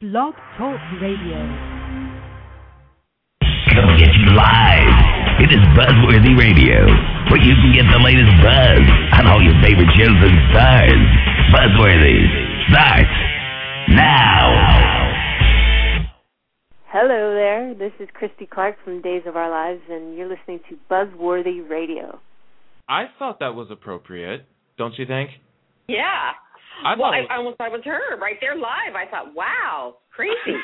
Blog Talk Radio. Come get you live. It is Buzzworthy Radio, where you can get the latest buzz on all your favorite shows and stars. Buzzworthy starts now. Hello there. This is Christie Clark from Days of Our Lives, and you're listening to Buzzworthy Radio. I thought that was appropriate, don't you think? Yeah. I well, thought I, was- I almost thought it was her right there live. I thought, wow, crazy.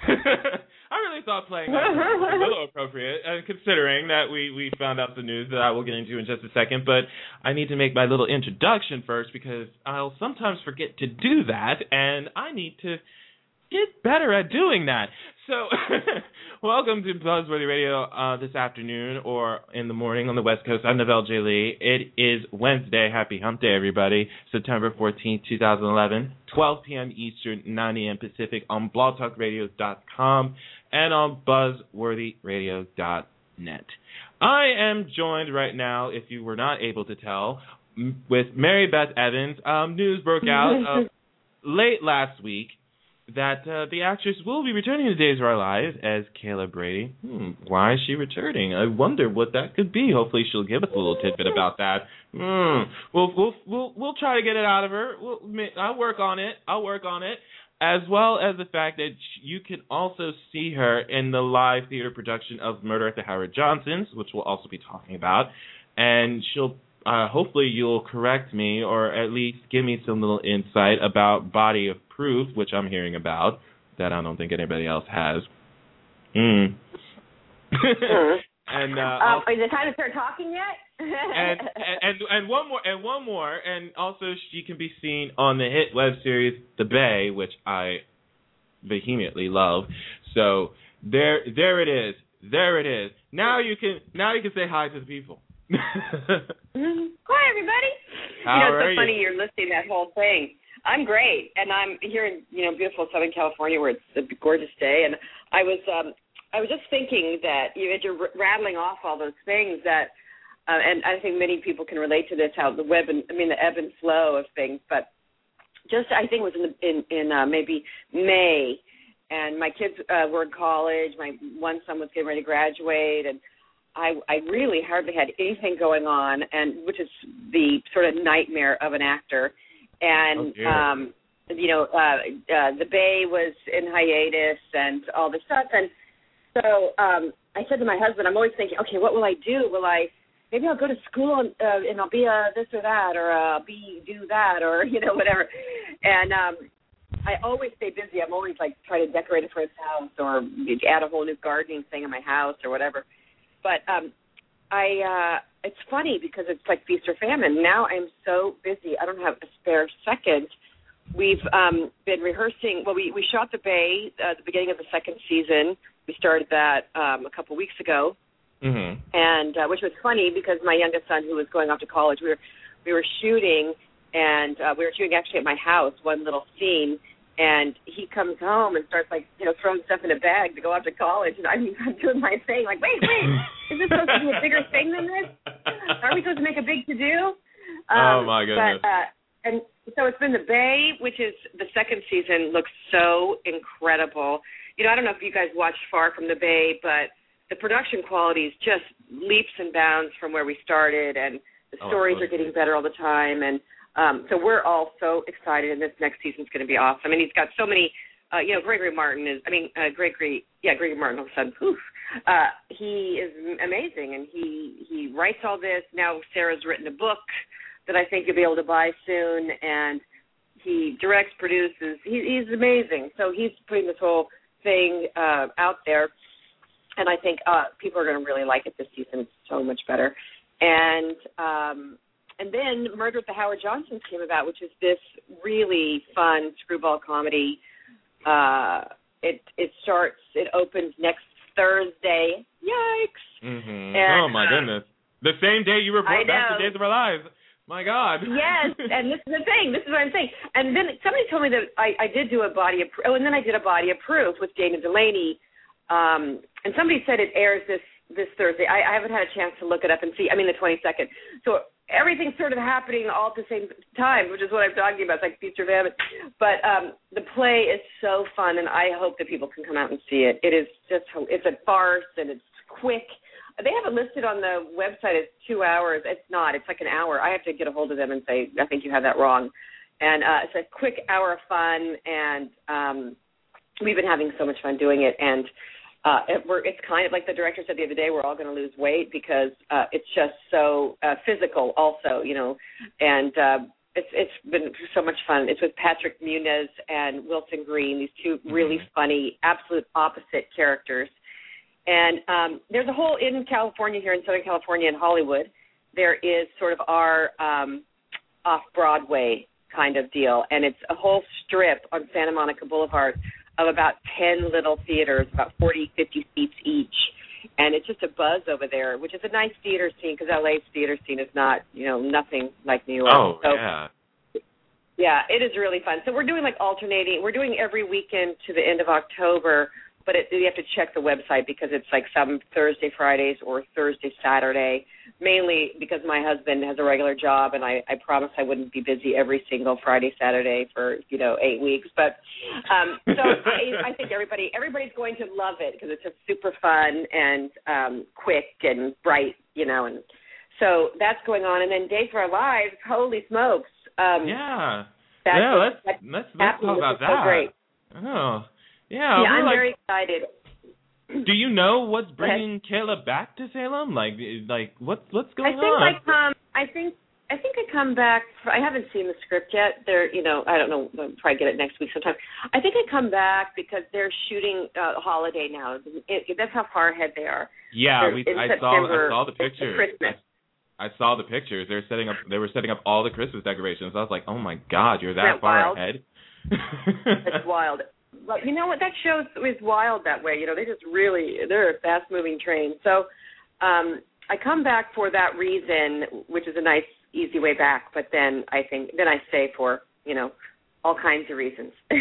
I really thought playing that was a little appropriate, and considering that we we found out the news that I will get into in just a second. But I need to make my little introduction first because I'll sometimes forget to do that, and I need to get better at doing that. So, welcome to Buzzworthy Radio uh, this afternoon or in the morning on the West Coast. I'm Neville J. Lee. It is Wednesday. Happy Hump Day, everybody. September 14th, 2011, 12 p.m. Eastern, 9 a.m. Pacific on blogtalkradio.com and on buzzworthyradio.net. I am joined right now, if you were not able to tell, with Mary Beth Evans. Um, news broke out uh, late last week that uh, the actress will be returning to Days of Our Lives as Kayla Brady. Hmm, why is she returning? I wonder what that could be. Hopefully, she'll give us a little tidbit about that. Hmm. We'll we'll we'll we'll try to get it out of her. We'll, I'll work on it. I'll work on it. As well as the fact that you can also see her in the live theater production of Murder at the Howard Johnsons, which we'll also be talking about, and she'll uh, hopefully you'll correct me or at least give me some little insight about Body of Proof, which I'm hearing about that I don't think anybody else has. Mm. and uh, um, is it time to start talking yet? and, and and one more and one more and also she can be seen on the hit web series The Bay, which I vehemently love. So there there it is. There it is. Now you can now you can say hi to the people. Hi, everybody. How you know, it's are so funny you? you're listing that whole thing. I'm great, and I'm here in you know beautiful Southern California where it's a gorgeous day. And I was um I was just thinking that you as you're rattling off all those things that, uh, and I think many people can relate to this how the web and I mean the ebb and flow of things. But just I think it was in the, in in uh, maybe May, and my kids uh, were in college. My one son was getting ready to graduate, and I I really hardly had anything going on, and which is the sort of nightmare of an actor. And Oh, um, you know, uh, uh, the Bay was in hiatus and all this stuff, and so um, I said to my husband, I'm always thinking, okay, what will I do? Will I maybe I'll go to school and, uh, and I'll be a this or that, or uh, be do that, or you know whatever. And um, I always stay busy. I'm always like trying to decorate a friend's house or add a whole new gardening thing in my house or whatever. But um, I uh, it's funny because it's like feast or famine. Now I'm so busy. I don't have a spare second. We've um, been rehearsing. Well, we we shot the Bay uh, at the beginning of the second season. We started that um, a couple weeks ago, mhm. and uh, which was funny because my youngest son, who was going off to college, we were we were shooting, and uh, we were shooting actually at my house one little scene, and he comes home and starts like you know throwing stuff in a bag to go off to college, and I'm, I'm doing my thing like wait wait is this supposed to be a bigger thing than this? Are we supposed to make a big to do? Oh, my goodness. But, uh, and so it's been the Bay, which is the second season looks so incredible. You know, I don't know if you guys watched Far from the Bay, but the production quality is just leaps and bounds from where we started, and the Oh, stories are getting better all the time. And um, so we're all so excited, and this next season's going to be awesome. And he's got so many. Uh, you know, Gregori Martin is. I mean, uh, Gregori. Yeah, Gregori Martin. All of a sudden, poof. Uh, he is amazing, and he he writes all this. Now Sarah's written a book that I think you'll be able to buy soon, and he directs, produces. He, he's amazing. So he's putting this whole thing uh, out there, and I think uh, people are going to really like it this season. It's so much better. And um, and then Murder at the Howard Johnsons came about, which is this really fun screwball comedy. Uh, it it starts. It opens next Thursday. Yikes! Mhm. And, oh my uh, goodness. The same day you report back to. Days of Our Lives. My God. yes, and this is the thing. This is what I'm saying. And then somebody told me that I, I did do a body of oh, and then I did a body of proof with Dana Delany. Um, and somebody said it airs this this Thursday. I, I haven't had a chance to look it up and see. I mean, the 22nd. So everything's sort of happening all at the same time, which is what I'm talking about. It's like Future of But um, the play is so fun, and I hope that people can come out and see it. It is just it's a farce and it's quick. They have it listed on the website as two hours. It's not. It's like an hour. I have to get a hold of them and say I think you have that wrong. And uh, it's a quick hour of fun, and um, we've been having so much fun doing it. And uh, it, we're, it's kind of like the director said the other day. We're all going to lose weight because uh, it's just so uh, physical, also, you know, and uh, it's it's been so much fun. It's with Patrick Muniz and Wilson Green, these two really mm-hmm. funny, absolute opposite characters. And um, there's a whole in California here in Southern California in Hollywood. There is sort of our um, off Broadway kind of deal, and it's a whole strip on Santa Monica Boulevard of about 10 little theaters, about 40, 50 seats each. And it's just a buzz over there, which is a nice theater scene because LA's theater scene is not, you know, nothing like New York. Oh, so, yeah. Yeah, it is really fun. So we're doing like alternating. We're doing every weekend to the end of October but it, you have to check the website because it's like some Thursday, Fridays, or Thursday, Saturday. Mainly because my husband has a regular job, and I, I promised I wouldn't be busy every single Friday, Saturday for you know eight weeks. But um, so I, I think everybody everybody's going to love it because it's just super fun and um, quick and bright, you know. And so that's going on. And then Days of Our Lives, holy smokes! Um, yeah, yeah. Let's let's let's talk about that. So great. Oh. Yeah, yeah I'm like, very excited. Do you know what's bringing Kayla back to Salem? Like, like what's what's going on? I think on? I come. I think I think I come back. For, I haven't seen the script yet. They're, you know, I don't know. I'll probably get it next week sometime. I think I come back because they're shooting uh, Holiday now. It, it, that's how far ahead they are. Yeah, they're we. I saw. I saw the pictures. Christmas. I, I saw the pictures. They're setting up. They were setting up all the Christmas decorations. I was like, oh my god, you're that, that far wild? ahead. It's wild. But you know what? That show is wild that way. You know, they just really they're a fast moving train. So um I come back for that reason, which is a nice easy way back. But then I think then I stay for you know all kinds of reasons. so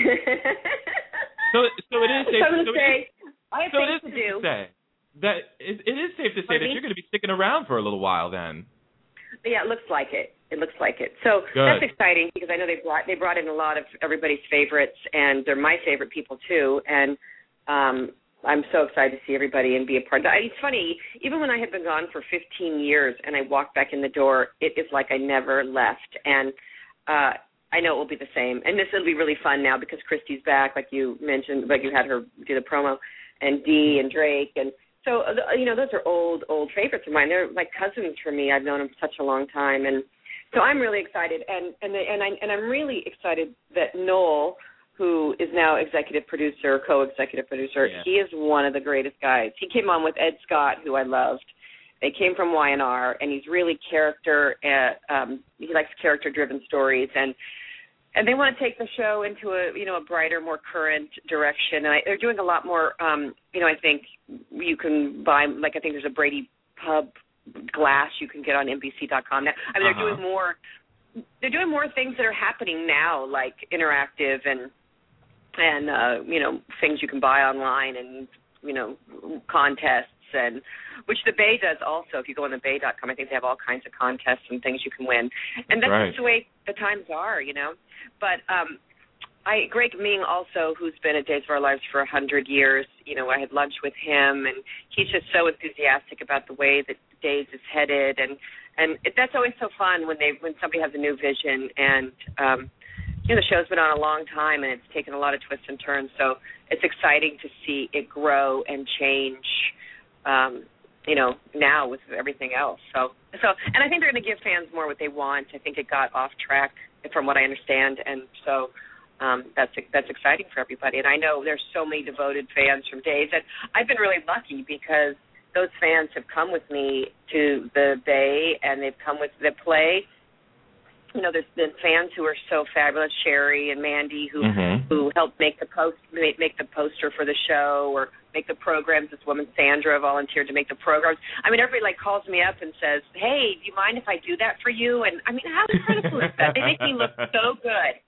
so it is safe. So, so say, I have so things it is to safe do. to say that it, it is safe to say that you're going to be sticking around for a little while then. Yeah, it looks like it. It looks like it. So Good. that's exciting because I know they brought they brought in a lot of everybody's favorites, and they're my favorite people too. And um, I'm so excited to see everybody and be a part. of It's funny, even when I had been gone for 15 years and I walked back in the door, it is like I never left. And uh, I know it will be the same. And this will be really fun now because Christie's back, like you mentioned, like you had her do the promo, and Dee and Drake and so uh, you know those are old old favorites of mine. They're like cousins for me. I've known them such a long time, and so I'm really excited. And and the, and I and I'm really excited that Noel, who is now executive producer, co-executive producer, Yeah. he is one of the greatest guys. He came on with Ed Scott, who I loved. They came from Y&R, and he's really character. Uh, um, he likes character-driven stories, and and they want to take the show into a you know a brighter, more current direction. And I, they're doing a lot more. Um, you know, I think you can buy like I think there's a Brady Pub glass you can get on NBC.com now. I mean, they're Uh-huh. doing more. They're doing more things that are happening now, like interactive and and uh, you know things you can buy online and you know contests and which the Bay does also. If you go on the Bay.com, I think they have all kinds of contests and things you can win. And that's Right. just the way the times are, you know. But um I Greg Meng also, who's been at Days of Our Lives for a hundred years. You know, I had lunch with him, and he's just so enthusiastic about the way that Days is headed, and and it, that's always so fun when they when somebody has a new vision. And um, you know, the show's been on a long time, and it's taken a lot of twists and turns. So it's exciting to see it grow and change. Um, you know, now with everything else. So, so, and I think they're going to give fans more what they want. I think it got off track, from what I understand, and so um, that's that's exciting for everybody. And I know there's so many devoted fans from Days, and I've been really lucky because those fans have come with me to the Bay, and they've come with the play. You know, there's been fans who are so fabulous, Sherry and Mandy, who Mhm. who helped make the post make, make the poster for the show or make the programs. This woman Sandra volunteered to make the programs. I mean, everybody like calls me up and says, "Hey, do you mind if I do that for you?" And I mean, how incredible is that? They make me look so good.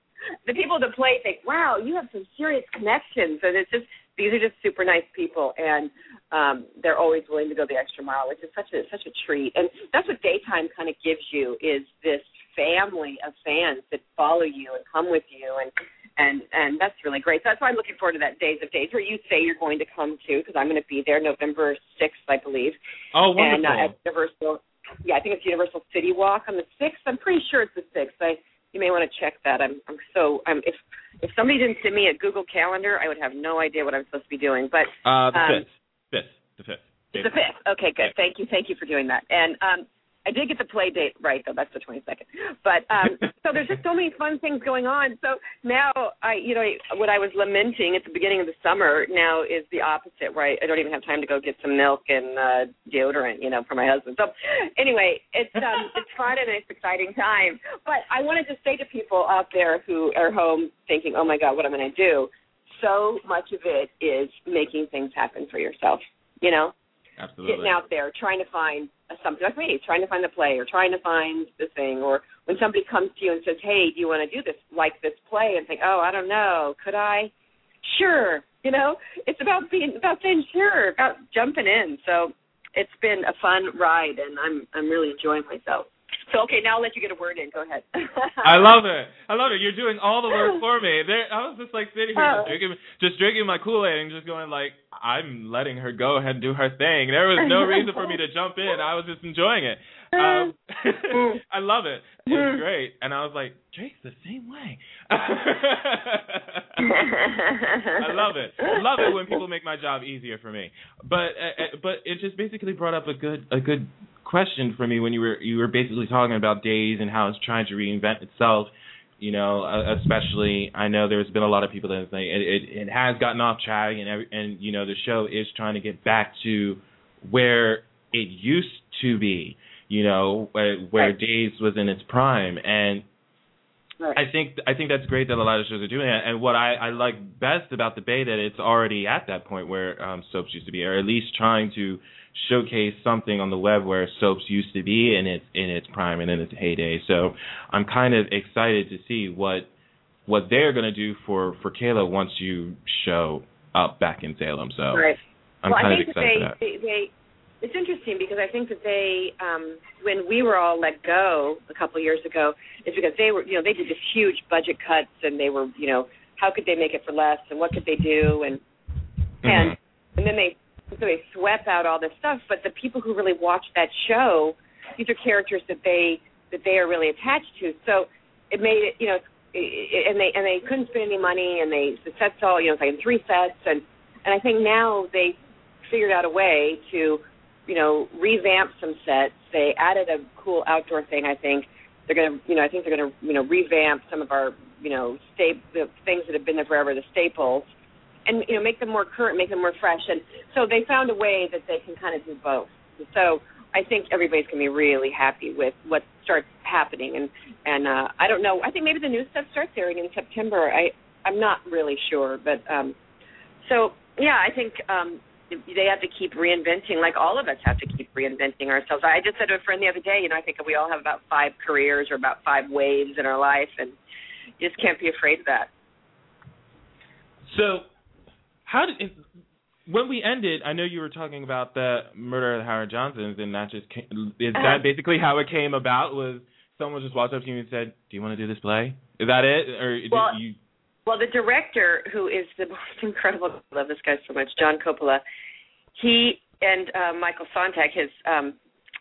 The people that play think, "Wow, you have some serious connections," and it's just these are just super nice people, and um, they're always willing to go the extra mile, which is such a such a treat. And that's what daytime kind of gives you is this family of fans that follow you and come with you, and and and that's really great. So that's why I'm looking forward to that Days of Days where you say you're going to come to because I'm going to be there November 6th, I believe. Oh, wonderful! And uh, at Universal, yeah, I think it's Universal City Walk on the 6th. I'm pretty sure it's the 6th. I you may want to check that. I'm I'm so I'm if if somebody didn't send me a Google Calendar, I would have no idea what I'm supposed to be doing. But uh, the um, fifth, fifth, the fifth. The fifth. Okay, good. Thank you, thank you for doing that. And um, I did get the play date right though. That's the 22nd. But um, so there's just so many fun things going on. So now I, you know, what I was lamenting at the beginning of the summer now is the opposite, where I, I don't even have time to go get some milk and uh, deodorant, you know, for my husband. So anyway, it's um, it's fun and it's exciting time. But I wanted to say to people out there who are home thinking, oh my God, what am I going to do? So much of it is making things happen for yourself. You know, Absolutely. getting out there, trying to find something like me, trying to find the play or trying to find the thing, or when somebody comes to you and says, "Hey, do you want to do this like this play?" and think, "Oh, I don't know, could I?" Sure, you know, it's about being about saying sure, about jumping in. So it's been a fun ride, and I'm I'm really enjoying myself. So okay, now I'll let you get a word in. Go ahead. I love it. I love it. You're doing all the work for me. There, I was just like sitting here, Oh. just drinking, just drinking my Kool Aid, and just going like, I'm letting her go ahead and do her thing. There was no reason for me to jump in. I was just enjoying it. Um, I love it. It's great. And I was like, Drake's the same way. I love it. I love it when people make my job easier for me. But uh, uh, but it just basically brought up a good a good question for me when you were you were basically talking about days and how it's trying to reinvent itself. You know, uh, especially I know there's been a lot of people that say it, it it has gotten off track and every, and you know the show is trying to get back to where it used to be. You know, where, where Right. Days was in its prime and Right. I think I think that's great that a lot of shows are doing that. And what I, I like best about the Bay that it's already at that point where um, soaps used to be, or at least trying to showcase something on the web where soaps used to be in its in its prime and in its heyday. So I'm kind of excited to see what what they're gonna do for for Kayla once you show up back in Salem. So right. I'm well, kind I of think excited that for that. they, they, it's interesting because I think that they, um, when we were all let go a couple of years ago, is because they were, you know, they did just huge budget cuts and they were, you know, how could they make it for less and what could they do and and Mhm. and then they so they swept out all this stuff. But the people who really watch that show, these are characters that they that they are really attached to. So it made it, you know, and they and they couldn't spend any money, and they the sets all, you know, it's like in three sets, and and I think now they figured out a way to, you know, revamp some sets. They added a cool outdoor thing. I think they're gonna, you know, I think they're gonna, you know, revamp some of our, you know, sta- the things that have been there forever, the staples, and you know, make them more current, make them more fresh. And so they found a way that they can kind of do both. So I think everybody's gonna be really happy with what starts happening. And and uh, I don't know. I think maybe the new stuff starts airing in September. I I'm not really sure, but um, so yeah, I think um, they have to keep reinventing, like all of us have to keep reinventing ourselves. I just said to a friend the other day, you know, I think we all have about five careers or about five waves in our life, and you just can't be afraid of that. So, how did if, when we ended? I know you were talking about the murder of the Howard Johnson's, and that just came, is Uh-huh. that basically how it came about? Was someone just walked up to you and said, "Do you want to do this play?" Is that it, or did Well, you? Well, the director, who is the most incredible, I love this guy so much, John Coppola. He and uh, Michael Sontag, his um,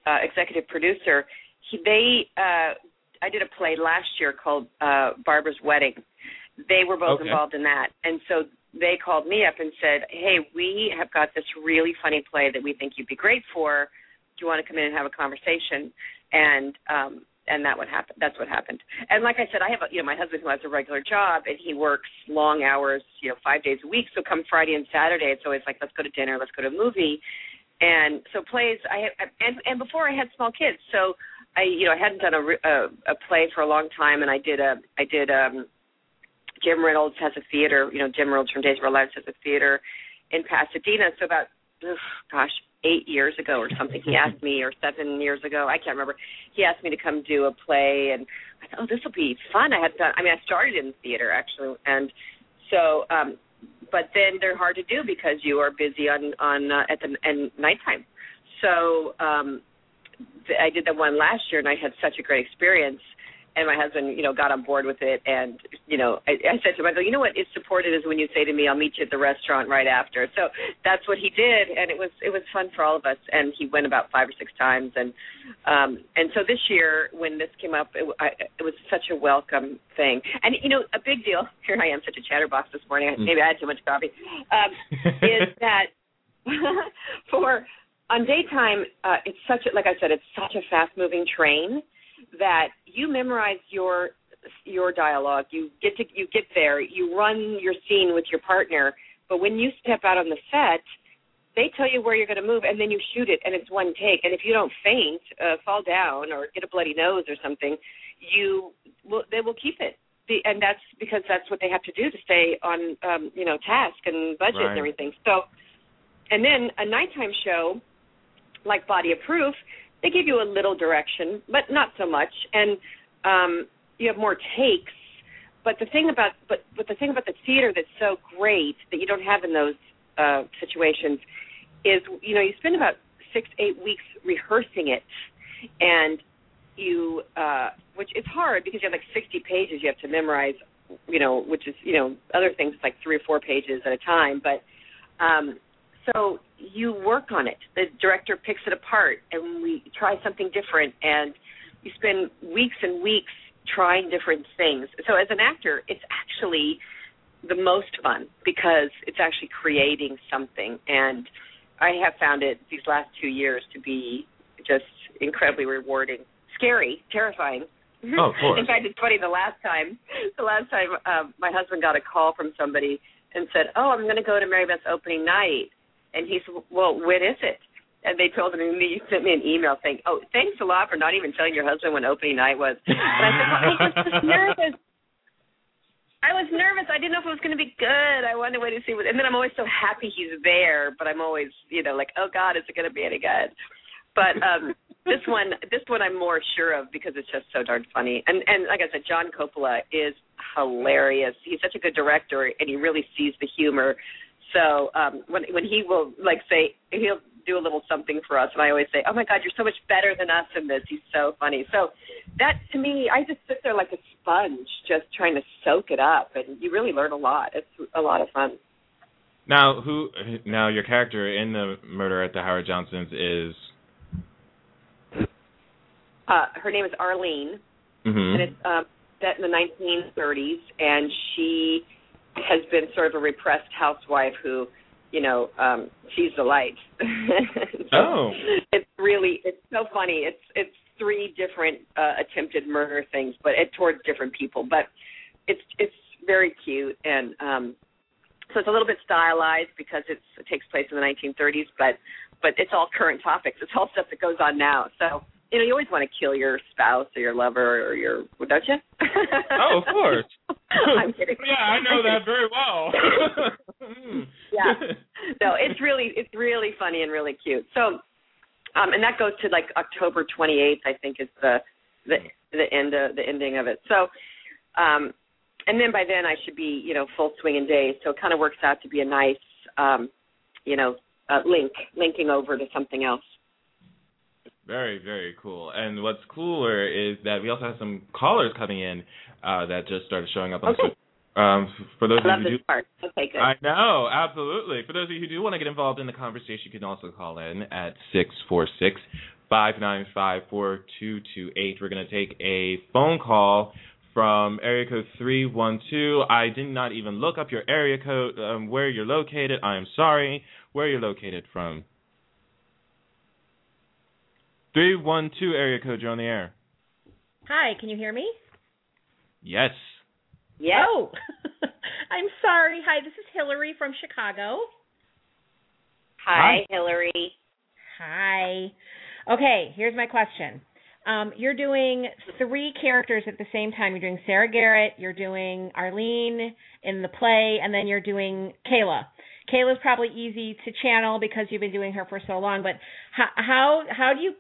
uh, executive producer, he, they. Uh, I did a play last year called uh, Barbara's Wedding. They were both Okay. involved in that, and so they called me up and said, "Hey, we have got this really funny play that we think you'd be great for. Do you want to come in and have a conversation?" And um, and that would happen. That's what happened. And like I said, I have a, you know my husband who has a regular job and he works long hours, you know, five days a week. So come Friday and Saturday, it's always like let's go to dinner, let's go to a movie. And so plays, I and and before I had small kids, so I you know I hadn't done a a, a play for a long time, and I did a I did um Jim Reynolds has a theater, you know Jim Reynolds from Days of Our Lives has a theater in Pasadena. So about ugh, gosh eight years ago or something, he asked me, or seven years ago, I can't remember. He asked me to come do a play, and I thought, oh, this will be fun. I had done. I mean, I started in theater actually, and so um but then they're hard to do because you are busy on on uh, at the and nighttime. So um, I did the one last year, and I had such a great experience and my husband, you know, got on board with it. And you know, I, I said to him, I go, you know what? It's supported is when you say to me, "I'll meet you at the restaurant right after." So that's what he did, and it was it was fun for all of us. And he went about five or six times, and um, and so this year when this came up, it, I, it was such a welcome thing. And you know, a big deal. Here I am, such a chatterbox this morning. Mm. Maybe I had too much coffee. Um, is that for on daytime? Uh, it's such a like I said, it's such a fast moving train that you memorize your your dialogue. You get to you get there. You run your scene with your partner. But when you step out on the set, they tell you where you're going to move, and then you shoot it, and it's one take. And if you don't faint, uh, fall down, or get a bloody nose or something, you will they will keep it. The, and that's because that's what they have to do to stay on um, you know task and budget right. and everything. So, and then a nighttime show like Body of Proof, they give you a little direction, but not so much, and um, you have more takes. But the thing about but but the thing about the theater that's so great that you don't have in those uh, situations is you know you spend about six eight weeks rehearsing it, and you uh, which it's hard because you have like 60 pages you have to memorize, you know, which is you know other things like three or four pages at a time, but um, so you work on it. The director picks it apart, and we try something different, and you spend weeks and weeks trying different things. So as an actor, it's actually the most fun because it's actually creating something, and I have found it these last two years to be just incredibly rewarding, scary, terrifying. Oh, of course. In fact, it's funny. The last time, the last time, um, my husband got a call from somebody and said, "Oh, I'm going to go to Mary Beth's opening night." And he said, well, when is it? And they told him, and he sent me an email saying, oh, thanks a lot for not even telling your husband when opening night was. And I said, well, I was just nervous. I was nervous. I didn't know if it was going to be good. I wanted to wait to see what. And then I'm always so happy he's there, but I'm always, you know, like, oh God, is it going to be any good? But um this one, this one, I'm more sure of because it's just so darn funny. And and like I said, John Coppola is hilarious. He's such a good director, and he really sees the humor. So um when when he will like say he'll do a little something for us and I always say, "Oh my god, you're so much better than us in this. He's so funny." So that to me, I just sit there like a sponge just trying to soak it up and you really learn a lot. It's a lot of fun. Now, who now your character in the Murder at the Howard Johnsons is uh her name is Arlene mm-hmm. and it's um set in the 1930s and she has been sort of a repressed housewife who, you know, um sees the light. so Oh. It's really it's so funny. It's it's three different uh attempted murder things, but it towards different people. But it's it's very cute and um so it's a little bit stylized because it's it takes place in the 1930s, but but it's all current topics. It's all stuff that goes on now. So you know, you always want to kill your spouse or your lover or your, don't you? Oh, of course. I'm kidding. yeah, I know that very well. Yeah. No, it's really it's really funny and really cute. So, um, and that goes to like October 28th, I think, is the the the end of, the ending of it. So, um, and then by then I should be you know full swing in days. So it kind of works out to be a nice um, you know uh, link linking over to something else. Very, very cool. And what's cooler is that we also have some callers coming in uh, that just started showing up on Okay. the um, for those I love of you who this part. Okay, good. I know, absolutely. For those of you who do want to get involved in the conversation, you can also call in at six four six five nine five four two two eight. We're going to take a phone call from area code 312. I did not even look up your area code, um, where you're located. I am sorry. Where you're located from. 312 area code, you're on the air. Hi, can you hear me? Yes. yeah. Oh, I'm sorry. Hi, this is Hillary from Chicago. Hi, Hillary. Hi. Okay, here's my question. Um, you're doing three characters at the same time. You're doing Sarah Garrett, you're doing Arlene in the play, and then you're doing Kayla. Kayla's probably easy to channel because you've been doing her for so long. But how how how do you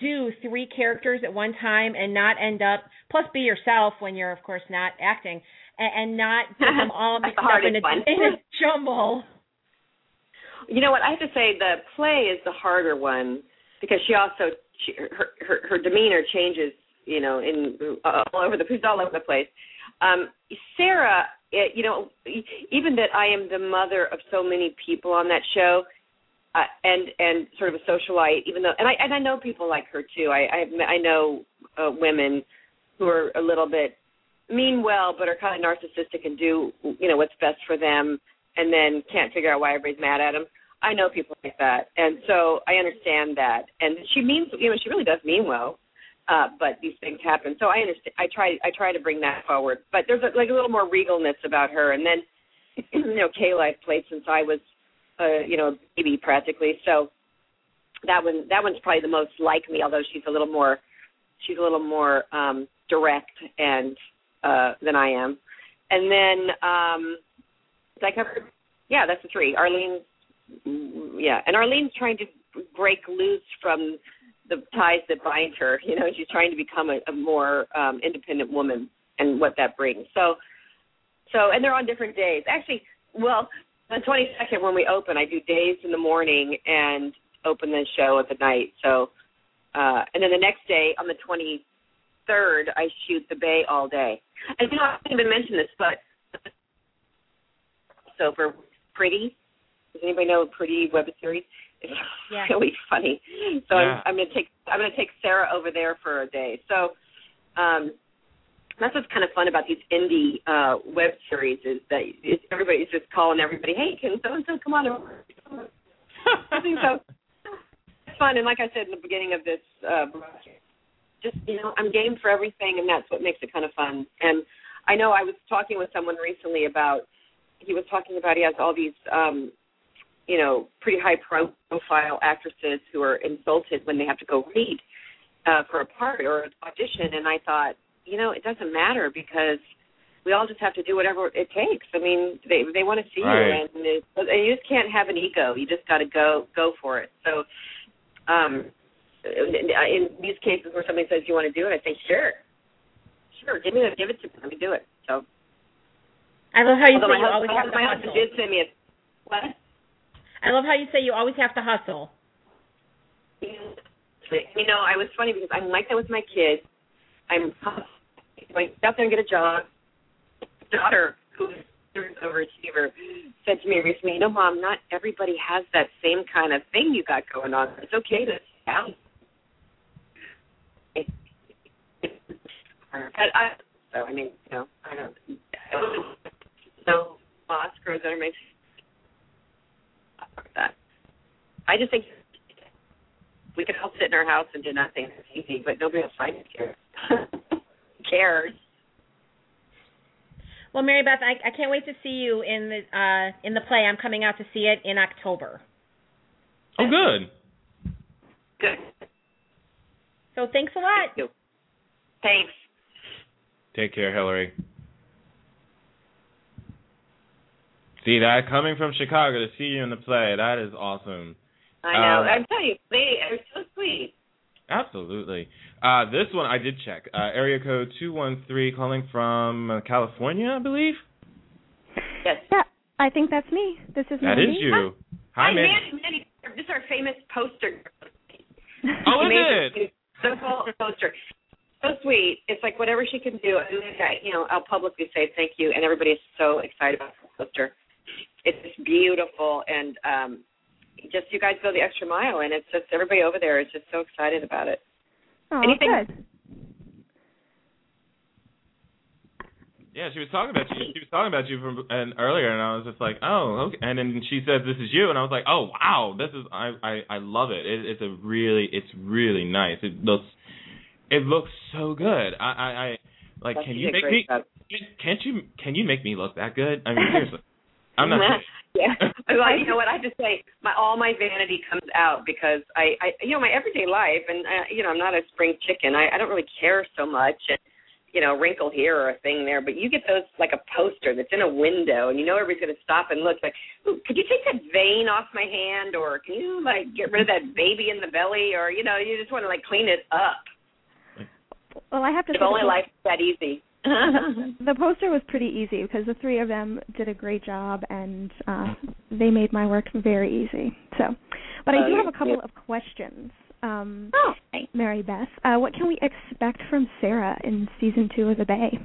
do three characters at one time and not end up plus be yourself when you're of course not acting and, and not get them all mixed up in a, in a jumble. You know what? I have to say the play is the harder one because she also she, her, her her demeanor changes. You know, in uh, all over the she's all over the place. Um, Sarah, it, you know, even that I am the mother of so many people on that show, uh, and and sort of a socialite. Even though, and I and I know people like her too. I I, I know uh, women who are a little bit mean well, but are kind of narcissistic and do you know what's best for them, and then can't figure out why everybody's mad at them. I know people like that, and so I understand that. And she means, you know, she really does mean well, uh, but these things happen. So I understand. I try, I try to bring that forward. But there's a, like a little more regalness about her. And then, you know, Kayla I've played since I was, uh, you know, a baby practically. So that one, that one's probably the most like me. Although she's a little more, she's a little more um, direct and uh, than I am. And then, um, I cover? Yeah, that's the three. Arlene yeah, and Arlene's trying to break loose from the ties that bind her. You know, she's trying to become a, a more um, independent woman, and what that brings. So, so, and they're on different days. Actually, well, the 22nd when we open, I do days in the morning and open the show at the night. So, uh, and then the next day on the 23rd, I shoot the Bay all day. And you know, I didn't even mention this, but so for Pretty, does anybody know Pretty web series? It's Yeah. really funny. So Yeah. I'm, I'm gonna take I'm gonna take Sarah over there for a day. So um that's what's kind of fun about these indie uh web series is that it's, everybody's just calling everybody, hey, can so and so come on over? So. It's fun, and like I said in the beginning of this uh, just you know, I'm game for everything, and that's what makes it kind of fun. And I know I was talking with someone recently about he was talking about he has all these um you know pretty high profile actresses who are insulted when they have to go read uh for a part or an audition and i thought you know it doesn't matter because we all just have to do whatever it takes i mean they they want to see Right. you and, it, and you just can't have an ego you just got to go go for it so um in these cases where somebody says you want to do it i say sure sure give me the, give it to me let me do it so I love how you Although say my you always husband, have to my husband hustle. did send me a what? I love how you say you always have to hustle. You know, I was funny because I'm like that with my kids. I'm going out there and get a job. Daughter, who is an overachiever, said to me recently, "You know, Mom, not everybody has that same kind of thing you got going on. It's okay to down." But I, so I mean, you know, I don't. No Oscars that are makes that. I just think we could all sit in our house and do nothing. It's easy, but nobody else finds care. Cares. Well, Mary Beth, I, I can't wait to see you in the uh, in the play. I'm coming out to see it in October. Oh, good. Good. So thanks a lot. Thank you. Thanks. Take care, Hillary. See that coming from Chicago to see you in the play. That is awesome. I know. Um, I'm telling you, they are so sweet. Absolutely. Uh, this one I did check. Uh, area code two one three, calling from uh, California, I believe. Yes. Yeah, I think that's me. This is That Mandy. is you. Hi, Hi, Mandy. Mandy. Mandy. This is our famous poster. Oh, She is made it? this Simple poster. So sweet. It's like whatever she can do. And I, you know, I'll publicly say thank you, and everybody is so excited about the poster. It's just beautiful, and um, just you guys go the extra mile, and it's just everybody over there is just so excited about it. Oh, Anything- good. Yeah, she was talking about you. She was talking about you from and earlier, and I was just like, oh, okay. And then she says this is you, and I was like, oh, wow, this is I I I love it. it it's a really it's really nice. It looks it looks so good. I I, I like. That's Can you make me? job. Can't you? Can you make me look that good? I mean, seriously. I'm not. yeah. Well, you know what? I have to say, my all my vanity comes out because I, I, you know, my everyday life, and uh, you know, I'm not a spring chicken. I, I don't really care so much, and you know, wrinkle here or a thing there. But you get those like a poster that's in a window, and you know everybody's going to stop and look. Like, Ooh, could you take that vein off my hand, or can you like get rid of that baby in the belly, or you know, you just want to like clean it up. Well, I have to If say, only the, life's that easy. the poster was pretty easy because the three of them did a great job and uh they made my work very easy. So, but I Oh, do have a couple of questions. Um oh, okay. Mary Beth, uh what can we expect from Sarah in season 2 of The Bay?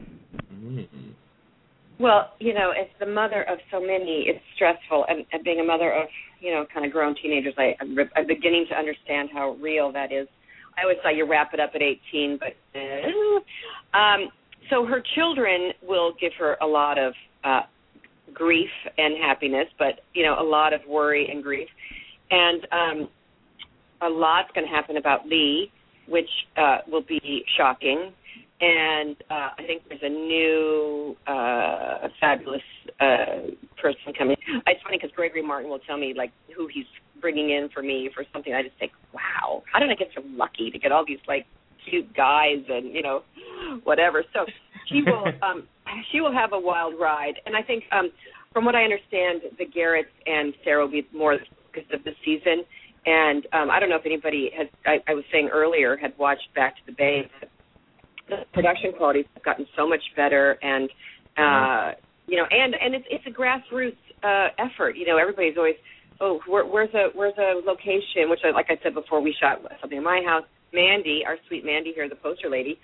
Mm. Well, you know, as the mother of so many, it's stressful. And, and being a mother of, you know, kind of grown teenagers, I, I'm, re- I'm beginning to understand how real that is. I always thought you wrap it up at 18, but uh, um, so her children will give her a lot of uh, grief and happiness, but you know, a lot of worry and grief, and um, a lot's going to happen about Lee, which uh, will be shocking and uh, I think there's a new uh, fabulous uh, person coming. It's funny because Gregori Martin will tell me like who he's bringing in for me for something. I just think, wow, how did I get so lucky to get all these like cute guys and you know whatever. So she will um, she will have a wild ride, and I think um, from what I understand, the Garretts and Sarah will be more the focus of the season. And um, I don't know if anybody has. I, I was saying earlier had watched Back to the Bay the production quality has gotten so much better and uh you know and and it's it's a grassroots uh effort you know everybody's always oh where, where's a where's a location which I, like i said before we shot something in my house mandy our sweet mandy here the poster lady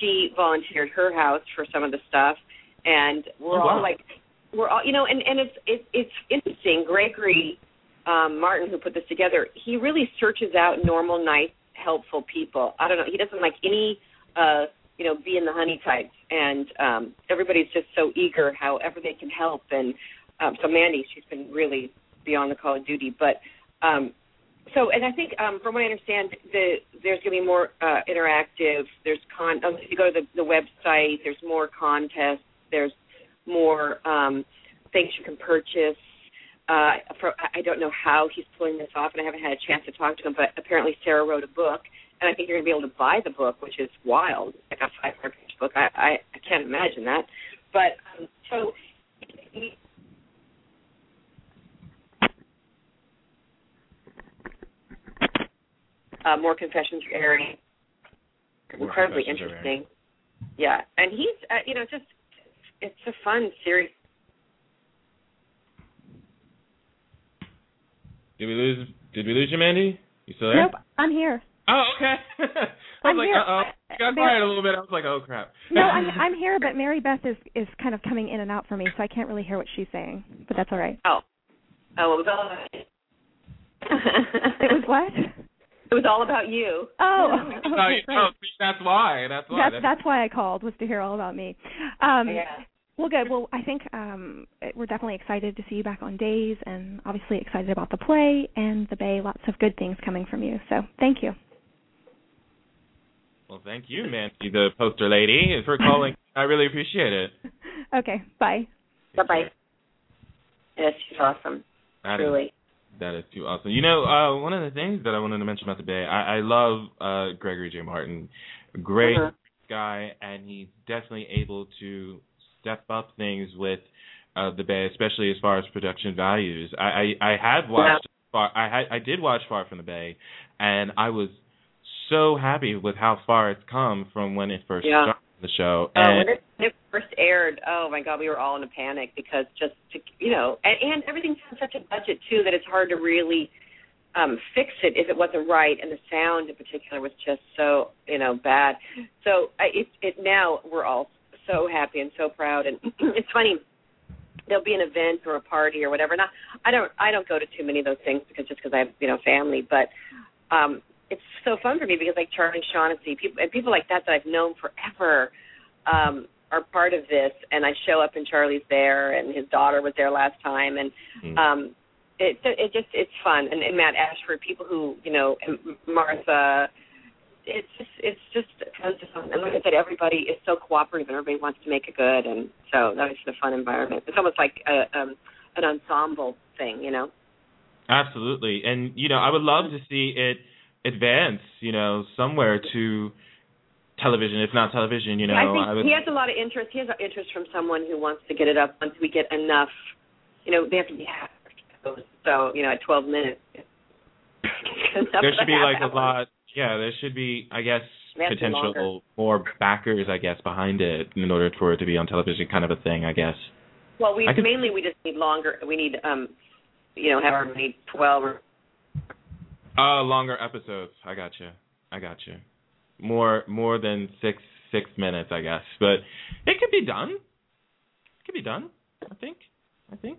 she volunteered her house for some of the stuff and we're Oh, wow. all like we're all you know and and it's it's it's interesting gregori um martin who put this together he really searches out normal nice helpful people i don't know he doesn't like any uh you know, be in the honey types, and um, everybody's just so eager, however they can help. And um, so Mandy, she's been really beyond the call of duty. But um, so, and I think um, from what I understand, the there's going to be more uh, interactive. There's con. If you go to the, the website, there's more contests. There's more um, things you can purchase. Uh, for, I don't know how he's pulling this off, and I haven't had a chance to talk to him. But apparently, Sarah wrote a book, and I think you're going to be able to buy the book, which is wild, like a 500 page book. I, I I can't imagine that. But um, so uh, more confessions are airing. Incredibly Confessions are interesting. Yeah, and he's uh, you know just it's a fun series. Did we lose? Did we lose you, Mandy? You still there? Nope, I'm here. Oh, okay. I was I'm like, here. uh oh. Got There- quiet a little bit. I was like, oh crap. No, I'm I'm here, but Mary Beth is is kind of coming in and out for me, so I can't really hear what she's saying. But that's all right. Oh, oh, it was all It was what? It was all about you. Oh, Oh, okay, you- great. oh, that's why. That's why. That's that's why I called was to hear all about me. Um, yeah. Well, good. Well, I think um, we're definitely excited to see you back on Days, and obviously excited about the play and the Bay. Lots of good things coming from you. So thank you. Well, thank you, Mandy, the poster lady, for calling. I really appreciate it. Okay. Bye. Bye bye. Yes, she's awesome. That is- Truly. That is too awesome. You know, uh, one of the things that I wanted to mention about the Bay, I, I love uh, Gregori J. Martin. Great Mhm. guy, and he's definitely able to step up things with uh, the Bay, especially as far as production values. I I, I had watched far. I had I did watch Far from the Bay, and I was so happy with how far it's come from when it first Yeah. started the show. Oh, and when it, when it first aired, oh my God, we were all in a panic because just to, you know, and, and everything's on such a budget too that it's hard to really um fix it if it wasn't right, and the sound in particular was just so you know bad. So I, it it now we're all so happy and so proud, and it's funny. There'll be an event or a party or whatever. Now, I don't I don't go to too many of those things because just because I have you know family, but um it's so fun for me because like Charlie Shaughnessy, people and people like that that I've known forever um are part of this and I show up and Charlie's there and his daughter was there last time and Mm. um it it just it's fun and, and Matt Ashford people who you know and Martha it's just it's just tons of fun and like I said everybody is so cooperative and everybody wants to make it good and so that is a fun environment it's almost like a um an ensemble thing you know Absolutely. And you know, I would love to see it advance, you know, somewhere to television, if not television, you know. I think I would he has a lot of interest. He has interest from someone who wants to get it up once we get enough. You know, they have to be half. So you know, at 12 minutes. there should be like a lot yeah, there should be I guess potential more backers, I guess, behind it in order for it to be on television, kind of a thing, I guess. Well, we could, mainly we just need longer. We need um, you know, have our need twelve or. Uh, longer episodes. I got you. I got you. More more than six six minutes, I guess, but it could be done. It could be done. I think. I think.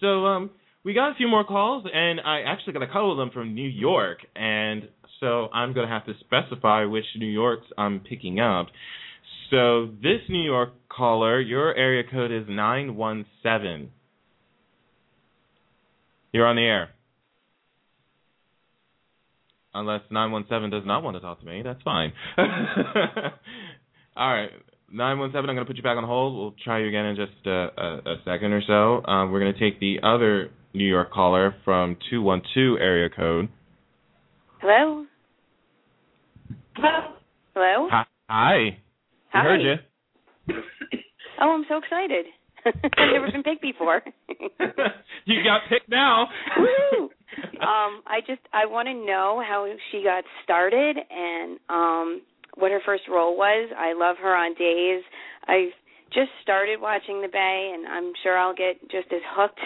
So um, we got a few more calls, and I actually got a couple of them from New York, and so I'm going to have to specify which New Yorks I'm picking up. So this New York caller, your area code is 917. You're on the air. Unless 917 does not want to talk to me, that's fine. All right. 917, I'm going to put you back on hold. We'll try you again in just a, a, a second or so. Um, we're going to take the other New York caller from 212 area code. Hello? Hello? Hello? Hi. Hi. Hi. We heard you. oh, I'm so excited. I've never been picked before. you got picked now. Woo! Um, I just I want to know how she got started and um what her first role was. I love her on Days. I've just started watching The Bay, and I'm sure I'll get just as hooked.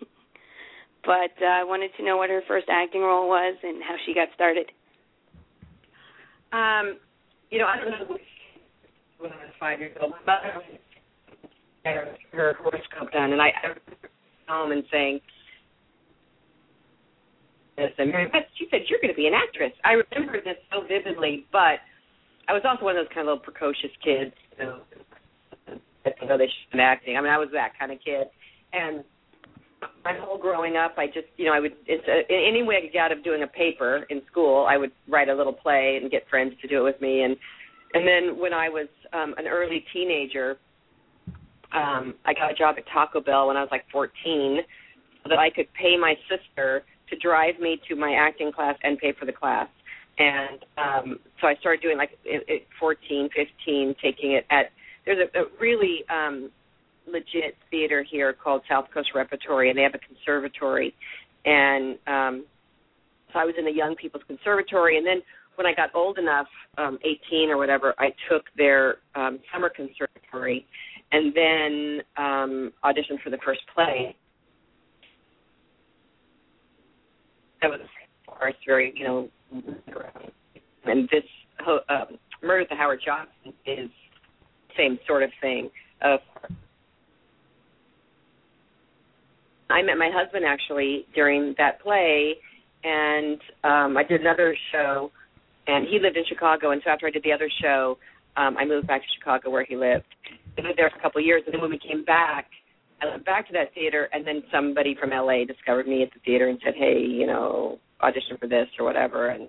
but uh, I wanted to know what her first acting role was and how she got started. Um, you know, I don't know when I was five years old. My mother had her horoscope done, and I, I remember home and saying, this, and Mary Beth, she said, you're to be an actress. I remember this so vividly, but I was also one of those kind of little precocious kids, that you know they should acting. I mean, I was that kind of kid, and my whole growing up, I just, you know, I would, it's a, any way I could get out of doing a paper in school, I would write a little play and get friends to do it with me, and and then when I was um an early teenager, um, I got a job at Taco Bell when I was like 14, so that I could pay my sister to drive me to my acting class and pay for the class and um so I started doing like at, at 14, 15, taking it at there's a, a really um legit theater here called South Coast Repertory, and they have a conservatory, and um so I was in the Young People's Conservatory, and then when I got old enough, um 18 or whatever, I took their um summer conservatory, and then um auditioned for the first play. That was, course, very you know and this uh, Murder of the Howard Johnson is same sort of thing. Uh, I met my husband actually during that play, and um, I did another show, and he lived in Chicago. And so after I did the other show, um, I moved back to Chicago where he lived. I lived there for a couple of years, and then when we came back, I went back to that theater, and then somebody from LA discovered me at the theater and said, "Hey, you know, audition for this or whatever," and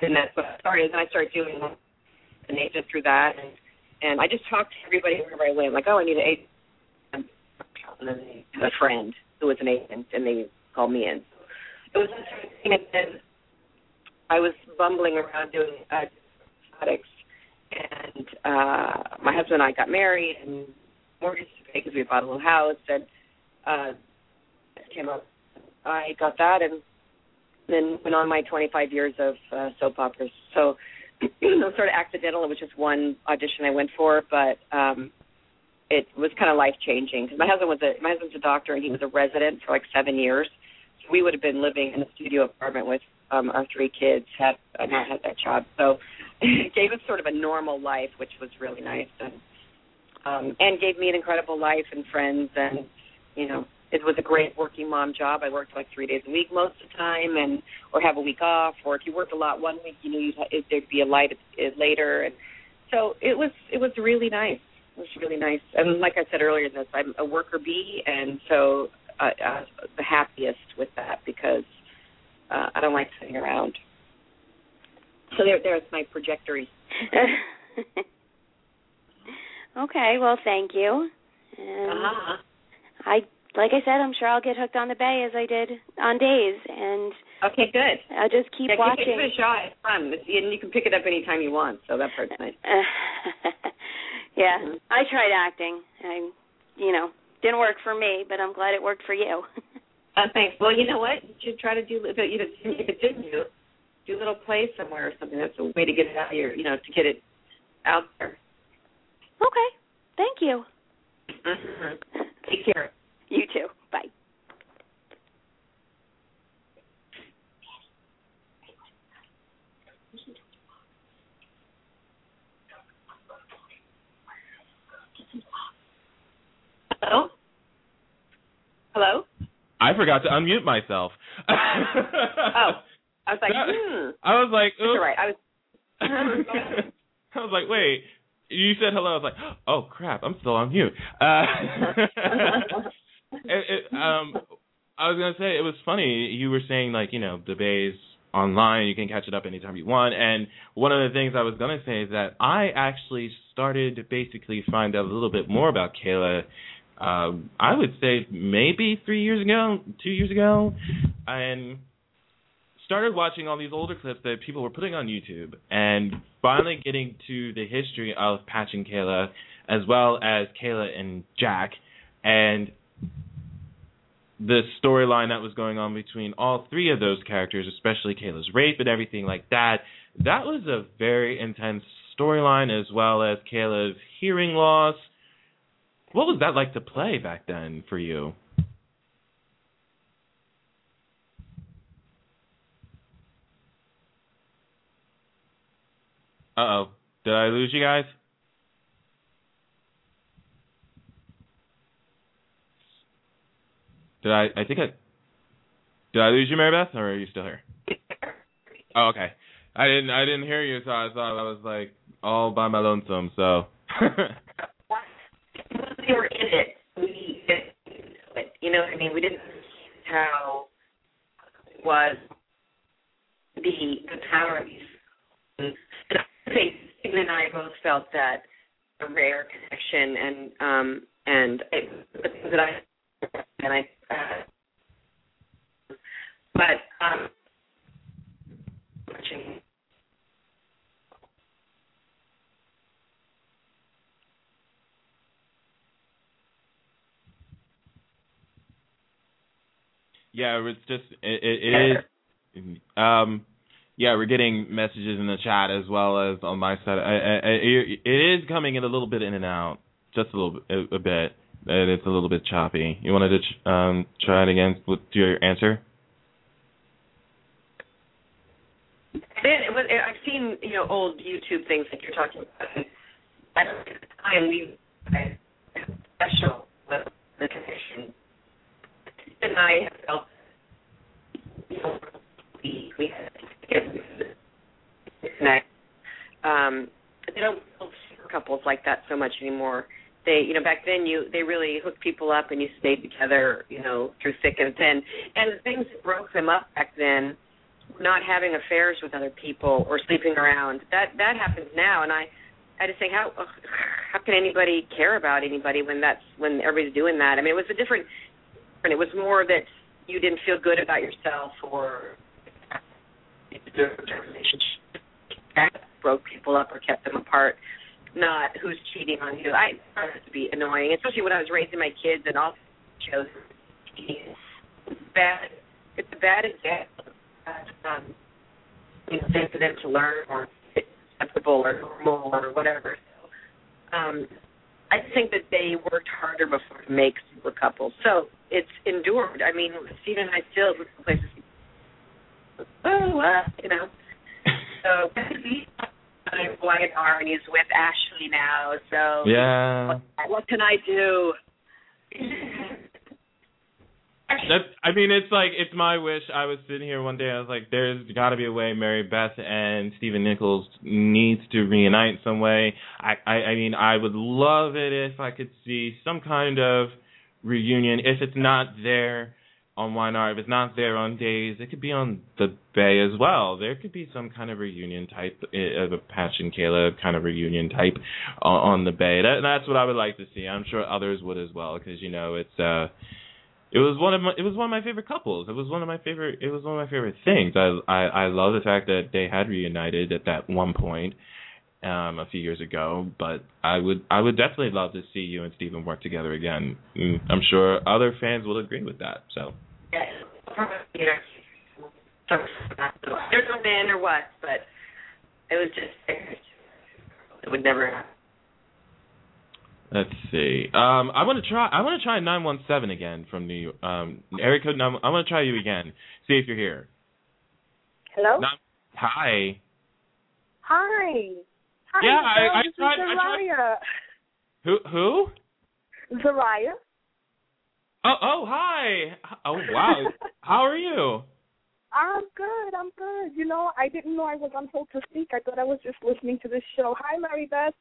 then that's what started. And then I started doing an agent through that, and and I just talked to everybody wherever I went, like, "Oh, I need an agent," and then a friend who was an agent, and they called me in. It was interesting, and then I was bumbling around doing uh, exotics, and uh my husband and I got married, and mortgage to pay because we bought a little house, and uh came up. I got that, and then went on my 25 years of uh, soap operas. So it was sort of accidental. It was just one audition I went for, but um it was kind of life changing because my husband was a my husband's a doctor and he was a resident for like seven years. So we would have been living in a studio apartment with um our three kids had uh, not had that job. So it gave us sort of a normal life, which was really nice and um and gave me an incredible life and friends and you know it was a great working mom job. I worked like three days a week most of the time, and or have a week off. Or if you worked a lot one week, you knew you'd, ha- there'd be a light later, and so it was it was really nice. It was really nice. And like I said earlier, this I'm a worker bee, and so uh, the happiest with that because uh, I don't like sitting around. So there, there's my trajectory. okay, well, thank you. And uh-huh. I like I said, I'm sure I'll get hooked on the Bay as I did on Days, and okay, good. I'll just keep yeah, watching. Give it a shot. It's fun, it's, and you can pick it up anytime you want. So that part's nice. yeah, mm-hmm. I tried acting. I, you know, didn't work for me, but I'm glad it worked for you. uh, thanks. Well, you know what? You should try to do if it, if it didn't do, do a little play somewhere or something. That's a way to get it out here, you know, to get it out there. Okay. Thank you. Mm-hmm. Take care. You too. Bye. Hello? Hello? I forgot to unmute myself. oh. I was like, That- hmm. I was like, That's all oops. right. I was I was like, wait. You said hello. I was like, oh crap, I'm still on mute. Uh, it, it, um, I was gonna say it was funny. You were saying like, you know, the Bay's online. You can catch it up anytime you want. And one of the things I was gonna say is that I actually started to basically find out a little bit more about Kayla. Uh, I would say maybe three years ago, two years ago, and started watching all these older clips that people were putting on YouTube and finally getting to the history of Patch and Kayla as well as Kayla and Jack and the storyline that was going on between all three of those characters, especially Kayla's rape and everything like that. That was a very intense storyline as well as Kayla's hearing loss. What was that like to play back then for you? Uh oh. Did I lose you guys? Did I I think I Did I lose you, Mary Beth, or are you still here? Oh, okay. I didn't I didn't hear you so I thought I was like all by my lonesome, so we were in it. We, but you know, what I mean, we didn't how it was the the power of these. Think Stephen and I both felt that a rare connection, and um and it, the things that I and I. Uh, but um, watching yeah, it was just it, it, it is um yeah, we're getting messages in the chat as well as on my side. I, I, it is coming in a little bit in and out, just a little bit, a, bit, it's a little bit choppy. You wanted to ch- um, try it again with your answer? It was, I've seen you know old YouTube things like you're talking about. At the we special with the connection. And I have felt we we had connect. Um, they don't build couples like that so much anymore. They, you know, back then you they really hooked people up and you stayed together, you know, through thick and thin. And the things that broke them up back then not having affairs with other people or sleeping around. That that happens now, and I I just think how how can anybody care about anybody when that's when everybody's doing that? I mean, it was a different, and it was more that you didn't feel good about yourself or the relationship that broke people up or kept them apart. Not who's cheating on you. I found it to be annoying, especially when I was raising my kids and all shows. Bad. It's a bad example um, you know, for them to learn or acceptable or normal or whatever. So, um, I think that they worked harder before to make super couples. So it's endured. I mean, Stephen and I still places. Oh, uh, you know. So I'm Wyatt Arn is with Ashley now. So Yeah. what, what can I do? That's. I mean, it's like it's my wish. I was sitting here one day. I was like, "There's got to be a way Mary Beth and Stephen Nichols needs to reunite some way." I, I, I mean, I would love it if I could see some kind of reunion. If it's not there on Art, if it's not there on Days, it could be on the Bay as well. There could be some kind of reunion type uh, of a Patch and Kayla kind of reunion type on, on the Bay. That, that's what I would like to see. I'm sure others would as well, because you know it's. uh it was one of my it was one of my favorite couples. It was one of my favorite it was one of my favorite things. I I I love the fact that they had reunited at that one point um a few years ago, but I would I would definitely love to see you and Steven work together again. Mm, I'm sure other fans will agree with that. So you know, So I don't know men or what, but it was just it would never happen. Let's see. Um, I want to try. I want to try nine one seven again from New York. Um, area code. Nine, I want to try you again. See if you're here. Hello. Nine, hi. Hi. Hi. Yeah, Michelle. I- I this tried- Is I tried- Who? Who? Zaraya. Oh, oh, hi. Oh, wow. How are you? I'm good. I'm good. You know, I didn't know I was on hold to speak. I thought I was just listening to this show. Hi, Mary Beth.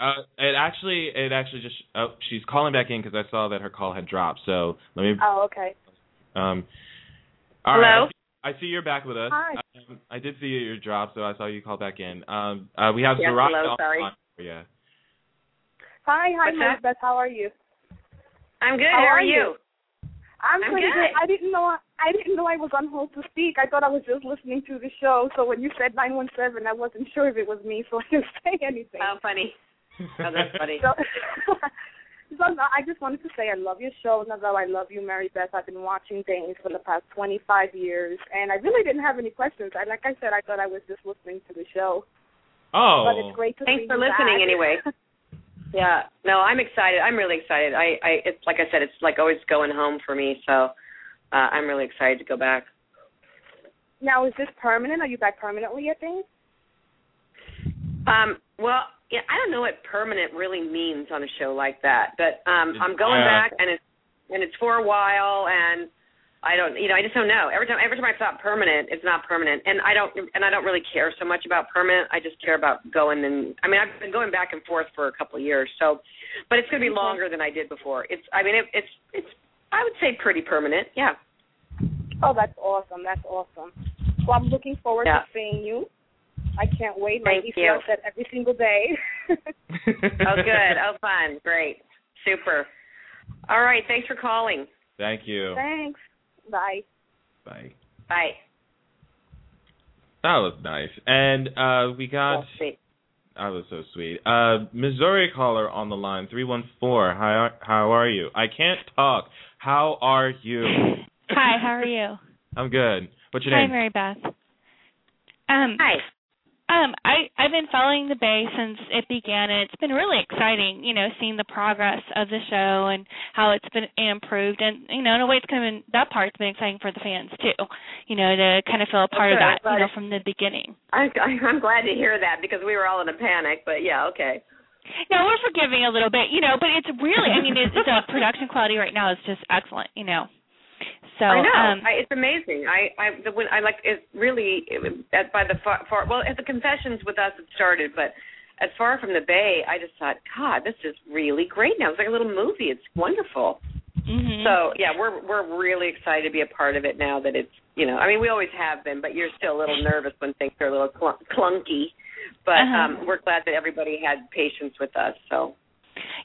Uh, it actually, it actually just. Oh, she's calling back in because I saw that her call had dropped. So let me. oh, okay. Um. all right, Hello? I see, I see you're back with us. Hi. Um, I did see your drop, so I saw you call back in. Um. Uh, we have Yes, Zaraya hello, sorry. line for you. Hi, hi, Mary? Beth. How are you? I'm good. How How, are are you? I'm, I'm pretty good. I didn't know. I didn't know I was on hold to speak. I thought I was just listening to the show. So when you said nine one seven, I wasn't sure if it was me, so I didn't say anything. Oh, funny. Oh, that's funny. So, so no, I just wanted to say I love your show. Now that I love you, Mary Beth. I've been watching things for the past 25 years, and I really didn't have any questions. I, like I said, I thought I was just listening to the show. Oh. But it's great to Thanks see for you listening back. anyway. Yeah. No, I'm excited. I'm really excited. I, I it's like I said, it's like always going home for me, so uh I'm really excited to go back. now, is this permanent? Are you back permanently at things? Um, well, yeah, I don't know what permanent really means on a show like that, but um I'm going Uh, back and it's and it's for a while and I don't you know, I just don't know. Every time every time I thought permanent, it's not permanent. And I don't and I don't really care so much about permanent. I just care about going and I mean, I've been going back and forth for a couple of years. So but it's going to be longer than I did before. It's I mean, it, it's it's I would say pretty permanent. Yeah. Oh, that's awesome. That's awesome. Well, I'm looking forward Yeah. to seeing you. I can't wait. My Thank niece you. does that every single day. Oh, good. Oh, fun. Great. Super. All right. Thanks for calling. Thank you. Thanks. Bye. Bye. Bye. That was nice. And uh we got sweet. that was so sweet. Uh Missouri caller on the line, three one four. Hi how are you? I can't talk. How are you? Hi, how are you? I'm good. What's your Hi, name? Hi, Mary Beth. Um, Hi. Um, I I've been following the Bay since it began, and it's been really exciting. You know, seeing the progress of the show and how it's been improved, and you know, in a way, it's kind of been, that part's been exciting for the fans too. You know, to kind of feel a part of Okay, that, you know, from the beginning. I, I, I'm glad to hear that because we were all in a panic. But yeah, okay. No, we're forgiving a little bit, you know, but it's really, I mean, it's, the production quality right now is just excellent, you know. So, I know. um, I, it's amazing. I I the, when I like it really it, at by the far, far well at the confessions with us it started, but as far from the Bay, I just thought, God, this is really great now. It's like a little movie. It's wonderful. mhm. So yeah, we're we're really excited to be a part of it now that it's you know I mean we always have been, but you're still a little nervous when things are a little clunk, clunky. But Uh-huh. um, we're glad that everybody had patience with us. So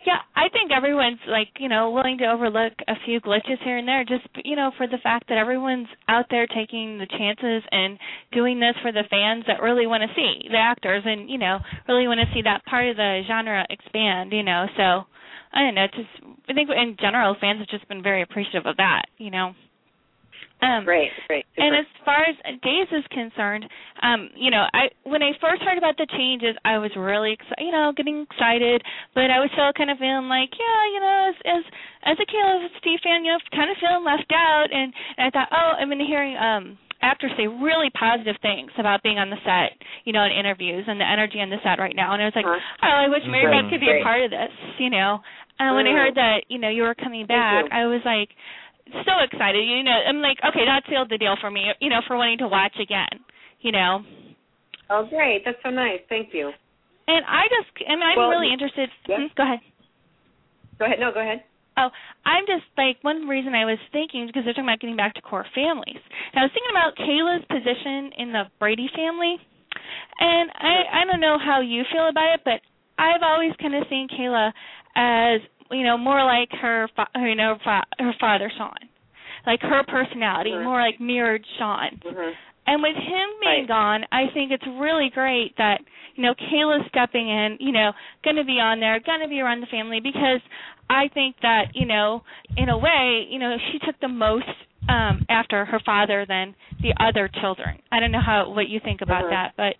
Yeah, I think everyone's like, you know, willing to overlook a few glitches here and there just, you know, for the fact that everyone's out there taking the chances and doing this for the fans that really want to see the actors and, you know, really want to see that part of the genre expand, you know. So, I don't know, just I think in general fans have just been very appreciative of that, you know. Um great, great. Super. and as far as Days is concerned, um, you know, I when I first heard about the changes, I was really excited, you know, getting excited, but I was still kind of feeling like, yeah, you know, as as as a Kayla Steve fan, you know, kind of feeling left out, and, and I thought, oh, I've been hearing um actors say really positive things about being on the set, you know, in interviews and the energy on the set right now, and I was like, Uh-huh. oh, I wish Mary Beth could be a part of this, you know. And when I Mm. heard that, you know, you were coming back. I was like so excited. You know, I'm like, okay, that sealed the deal for me. You know, for wanting to watch again. You know, oh, great. That's so nice. Thank you. and I just, I mean, I'm Well, really interested. yeah. Hmm, go ahead. Go ahead. No, go ahead. Oh, I'm just like one reason I was thinking because they're talking about getting back to core families. And I was thinking about Kayla's position in the Brady family, and I I don't know how you feel about it, but I've always kind of seen Kayla as you know more like her fa- you know fa- her father Sean, like her personality more like mirrored Sean. hmm And with him being Right. gone, I think it's really great that you know Kayla's stepping in. You know, going to be on there, going to be around the family because I think that you know, in a way, you know, she took the most um after her father than the other children. I don't know how what you think about Uh-huh. that, but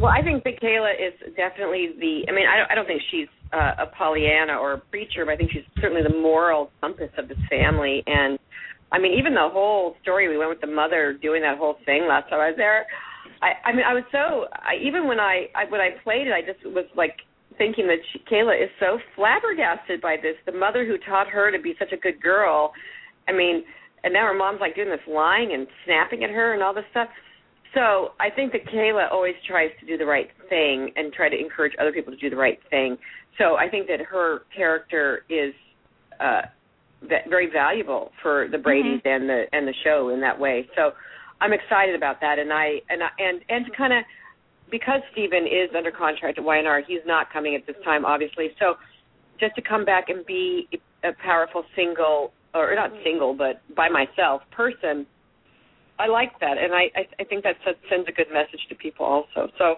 Well, I think that Kayla is definitely the. I mean, I don't, I don't think she's uh, a Pollyanna or a preacher, but I think she's certainly the moral compass of this family. And I mean, even the whole story we went with the mother doing that whole thing last time I was there. I, I mean, I was so. I, even when I, I when I played it, I just was like thinking that she, Kayla is so flabbergasted by this. The mother who taught her to be such a good girl. I mean, and now her mom's like doing this lying and snapping at her and all this stuff. So I think that Kayla always tries to do the right thing and try to encourage other people to do the right thing. So I think that her character is uh very valuable for the Brady's and the and the show in that way. So I'm excited about that and I and I, and and to kind of because Stephen is under contract at Y&R, he's not coming at this time obviously. So just to come back and be a powerful single or not single but by myself person I like that, and I I, I think that sends- sends a good message to people also. So,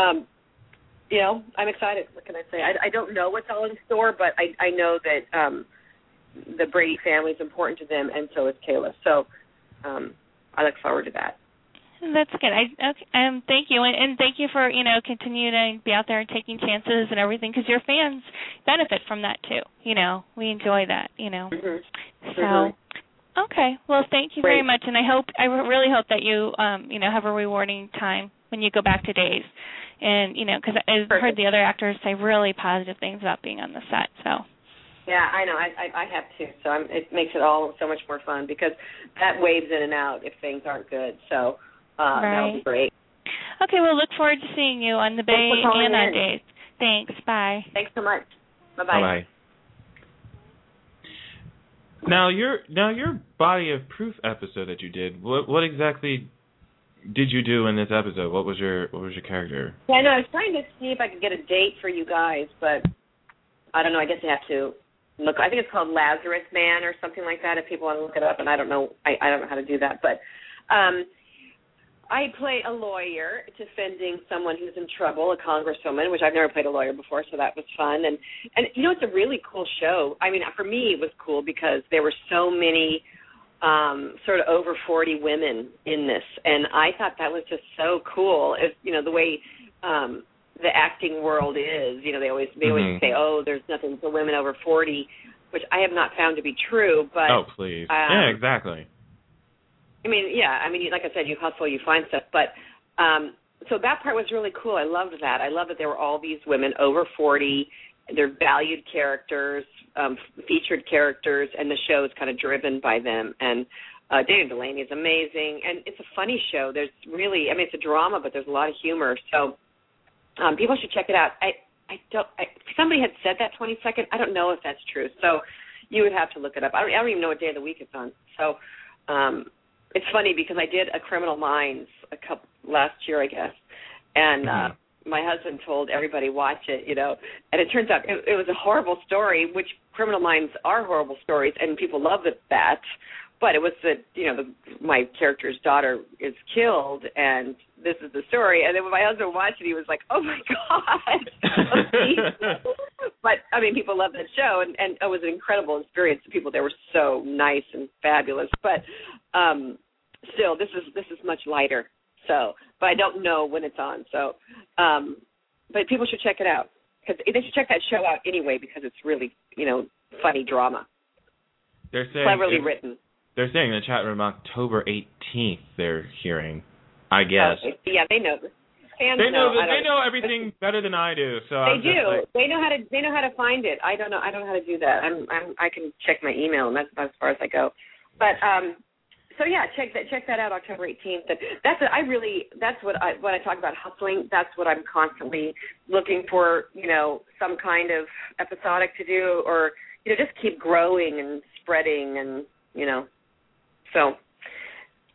um, you know, I'm excited. What can I say? I, I don't know what's all in store, but I I know that um, the Brady family is important to them, and so is Kayla. So, um, I look forward to that. That's good. I okay, um thank you and, and thank you for you know continuing to be out there and taking chances and everything because your fans benefit from that too. You know we enjoy that. You know Mm-hmm. so. Okay. Well, thank you very much, and I hope I really hope that you um you know have a rewarding time when you go back to days, and you know because I've heard the other actors say really positive things about being on the set. So Yeah, I know. I I, I have too. So I'm, it makes it all so much more fun because that waves in and out if things aren't good. So uh, that'll be great. okay, we'll look forward to seeing you on the Bay Thanks for and on in. days. Thanks. Bye. Thanks so much. Bye Bye bye. Now your now your body of proof episode that you did. What what exactly did you do in this episode? What was your what was your character? Yeah, I know. I was trying to see if I could get a date for you guys, but I don't know. I guess I have to look. I think it's called Lazarus Man or something like that. If people want to look it up, and I don't know. I I don't know how to do that, but um, I play a lawyer defending someone who's in trouble, a congresswoman, which I've never played a lawyer before, so that was fun. And and you know, it's a really cool show. I mean, for me, it was cool because there were so many um sort of over 40 women in this and I thought that was just so cool. It's you know the way um the acting world is, you know, they always they always Mhm. say, "Oh, there's nothing for women over 40," which I have not found to be true, but oh please. um, yeah, exactly. I mean, yeah, I mean, like I said, you hustle, you find stuff. But um so that part was really cool. I loved that. I love that there were all these women over 40. They're valued characters, um, featured characters, and the show is kind of driven by them. And uh, Dana Delany is amazing, and it's a funny show. There's really, I mean, it's a drama, but there's a lot of humor. So um, people should check it out. I, I don't. I, somebody had said that 20 second. I don't know if that's true. So you would have to look it up. I don't, I don't even know what day of the week it's on. So um, it's funny because I did a Criminal Minds a couple last year, I guess, and uh, my husband told everybody watch it, you know, and it turns out it, it was a horrible story, which Criminal Minds are horrible stories, and people love it, that. But it was that you know the, my character's daughter is killed, and this is the story. And then when my husband watched it, he was like, "Oh my god!" but I mean, people love that show, and and it was an incredible experience. The people there were so nice and fabulous. But um still, this is this is much lighter. So, but I don't know when it's on. So, um but people should check it out because they should check that show out anyway because it's really you know funny drama, They're saying cleverly written. they're saying in the chat room October 18th. They're hearing. I guess. Uh, yeah, they know. Fans they know, don't they know everything better than I do. So They I'm do. Like, they know how to. They know how to find it. I don't know. I don't know how to do that. I'm. I'm I can check my email, and that's about as far as I go. But um, so yeah, check that. Check that out, October 18th. And that's. What I really. That's what I. When I talk about hustling, that's what I'm constantly looking for. You know, some kind of episodic to do, or you know, just keep growing and spreading, and you know. So,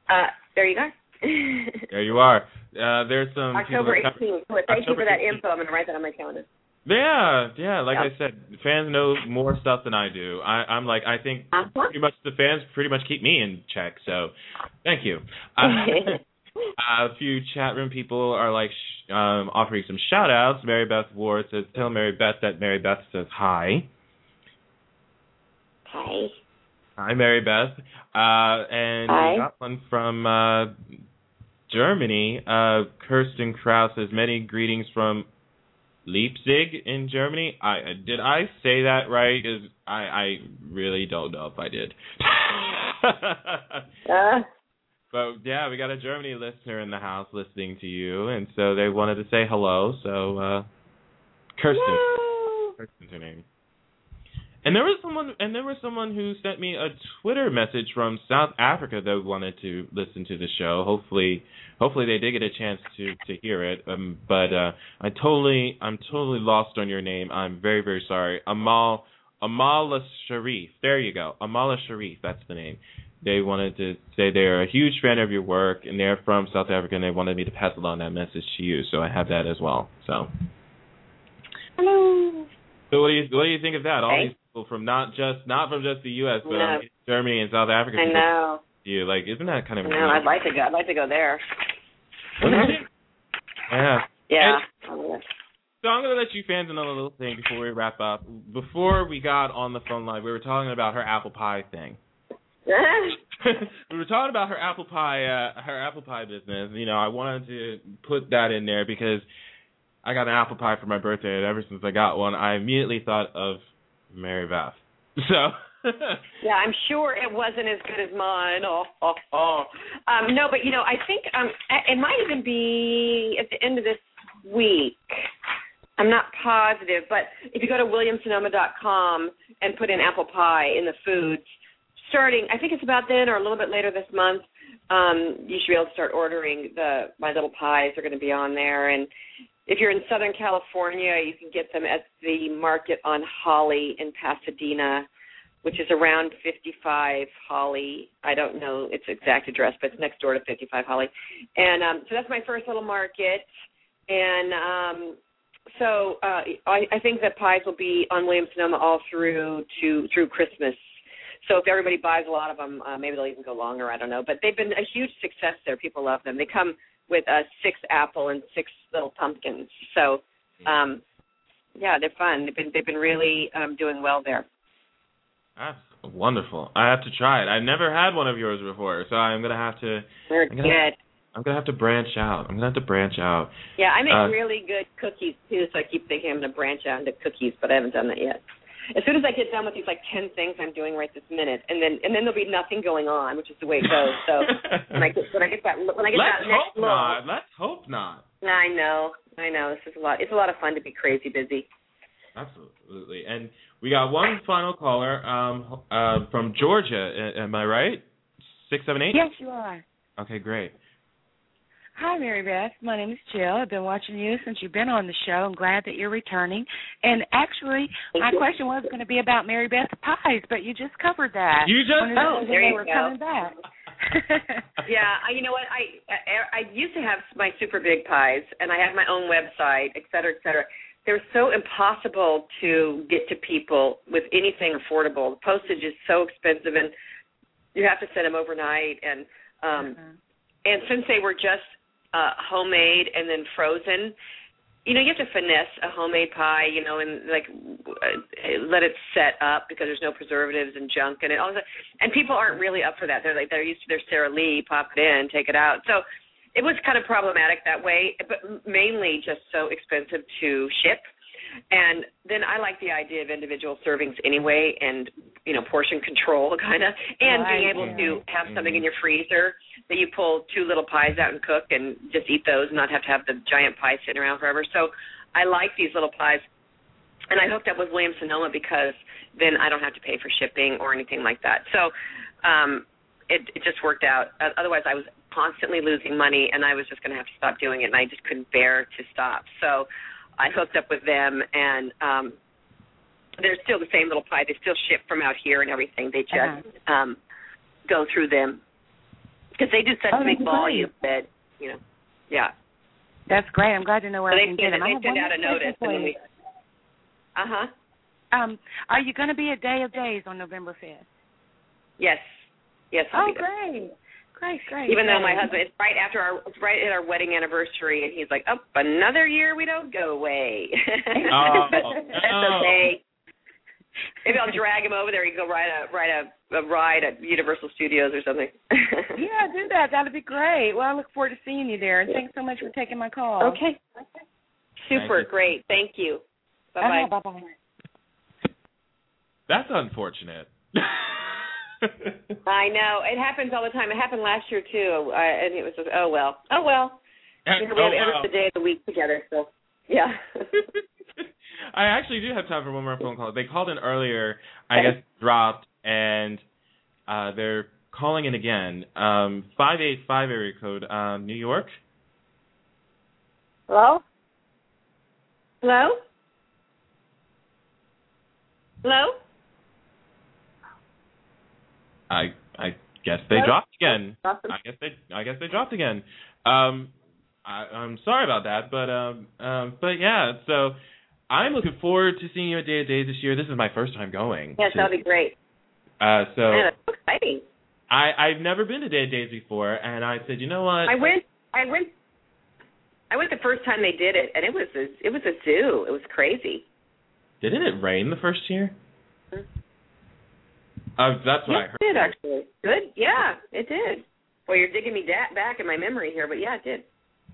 uh, there you go. there you are. Uh, there's some October people that- 18th. Well, Thank October you for that 18th. info. I'm going to write that on my calendar. Yeah, yeah. Like Yeah. I said, fans know more stuff than I do. I, I'm like, I think Uh-huh. pretty much the fans pretty much keep me in check. So, thank you. Uh, a few chat room people are like sh- um, offering some shout outs. Mary Beth Ward says, "Tell Mary Beth that Mary Beth says hi." Hi. Hi, Mary Beth. Uh, and Hi. we got one from uh, Germany. Uh, Kirsten Kraus says many greetings from Leipzig in Germany. I uh, did I say that right? 'Cause I I really don't know if I did. Uh, but yeah, we got a Germany listener in the house listening to you, and so they wanted to say hello. So uh, Kirsten, Kirsten's her name. And there was someone, and there was someone who sent me a Twitter message from South Africa that wanted to listen to the show. Hopefully, hopefully they did get a chance to to hear it. Um, but uh, I totally, I'm totally lost on your name. I'm very, very sorry. Amal, Amala Sharif. There you go, Amala Sharif. That's the name. They wanted to say they're a huge fan of your work, and they're from South Africa, and they wanted me to pass along that message to you. So I have that as well. So. hello. So what do you what do you think of that? All Hey. these from not just not from just the U.S. but No. Germany and South Africa. I know. You like isn't that kind of I know. I'd like to go. I'd like to go there. Yeah. Yeah. So I'm gonna let you fans know a little thing before we wrap up. Before we got on the phone line, we were talking about her apple pie thing. we were talking about her apple pie, uh, her apple pie business. You know, I wanted to put that in there because I got an apple pie for my birthday, and ever since I got one, I immediately thought of Mary Beth. So. yeah, I'm sure it wasn't as good as mine. Oh, oh, oh. Um, no, but you know, I think um, it might even be at the end of this week. I'm not positive, but if you go to williamsonoma.com and put in apple pie in the foods, starting, I think it's about then or a little bit later this month, um, you should be able to start ordering the my little pies. are going to be on there, and if you're in Southern California, you can get them at the Market on Holly in Pasadena, which is around 55 Holly. I don't know its exact address, but it's next door to 55 Holly. And um, so that's my first little market. And um, so uh, I, I think that pies will be on Williams Sonoma all through to through Christmas. So if everybody buys a lot of them, uh, maybe they'll even go longer. I don't know. But they've been a huge success there. People love them. They come with uh, six apple and six little pumpkins. So um, yeah, they're fun. They've been they've been really um, doing well there. That's wonderful. I have to try it. I've never had one of yours before, so I'm gonna have to. They're I'm gonna, good. I'm gonna have to branch out. I'm gonna have to branch out. Yeah, I make Uh, really good cookies too, so I keep thinking I'm to branch out into cookies, but I haven't done that yet. As soon as I get done with these like ten things I'm doing right this minute, and then and then there'll be nothing going on, which is the way it goes. So when I get when I get that when I get Let's that next hope lull, not. Let's hope not. I know, I know. This is a lot. It's a lot of fun to be crazy busy. Absolutely. And we got one final caller um, uh, from Georgia. Am I right? Six seven eight. Yes, you are. Okay, great. Hi, Mary Beth. My name is Jill. I've been watching you since you've been on the show. I'm glad that you're returning. And actually, my question was going to be about Mary Beth's pies, but you just covered that. You just- Wanted Oh, there they you were go. coming back. yeah, I, you know what? I, I I used to have my super big pies, and I have my own website, et cetera, et cetera. They're so impossible to get to people with anything affordable. The postage is so expensive, and you have to send them overnight. And um, and since they were just uh, homemade and then frozen, you know, you have to finesse a homemade pie, you know, and like uh, let it set up because there's no preservatives and junk in it. All that, and people aren't really up for that. They're like they're used to their Sara Lee, pop it in, take it out. So it was kind of problematic that way, but mainly just so expensive to ship. And then I like the idea of individual servings anyway, and you know portion control kind of, and being Right, able to have something in your freezer that you pull two little pies out and cook, and just eat those, and not have to have the giant pie sitting around forever. So I like these little pies, and I hooked up with Williams Sonoma because then I don't have to pay for shipping or anything like that. So um, it it just worked out. Otherwise, I was constantly losing money, and I was just going to have to stop doing it, and I just couldn't bear to stop. So I hooked up with them, and um, they're still the same little pie. They still ship from out here and everything. They just um, go through them because they do such Oh, big that's volume that you know, yeah. That's great. I'm glad to know where So I they can get them. They send out a notice, and then we. Uh huh. Um, are you going to be at Day of Days on November 5th? Yes. Yes. I'll Oh, great. Great, great. Even though my husband, it's right after our, it's right at our wedding anniversary, and he's like, "Oh, another year we don't go away." Oh, But no. That's okay. Maybe I'll drag him over there. He can go write a write a a ride at Universal Studios or something. yeah, do that. That'd be great. Well, I look forward to seeing you there, and thanks so much for taking my call. Okay. Super Thank great. Thank you. Bye bye. Bye bye. That's unfortunate. I know it happens all the time. It happened last year too, uh, and it was just, oh well, oh well. You know, we Oh, have every wow. other day of the week together, so yeah. I actually do have time for one more phone call. They called in earlier, I Okay. guess dropped, and uh, they're calling in again. Um, five eight five area code, um, New York. Hello? Hello. Hello. I I guess they dropped again. I guess they I guess they dropped again. Um, I, I'm sorry about that, but um, um, but yeah. So I'm looking forward to seeing you at Day of Days this year. This is my first time going. Yes, that'll be great. Uh, so Man, that's so exciting. I I've never been to Day of Days before, and I said, you know what? I went. I went. I went the first time they did it, and it was a, it was a zoo. It was crazy. Didn't it rain the first year? Uh, that's what I Yes, heard. it did actually. Good. Yeah, it did. Well, you're digging me da- back in my memory here, but yeah, it did.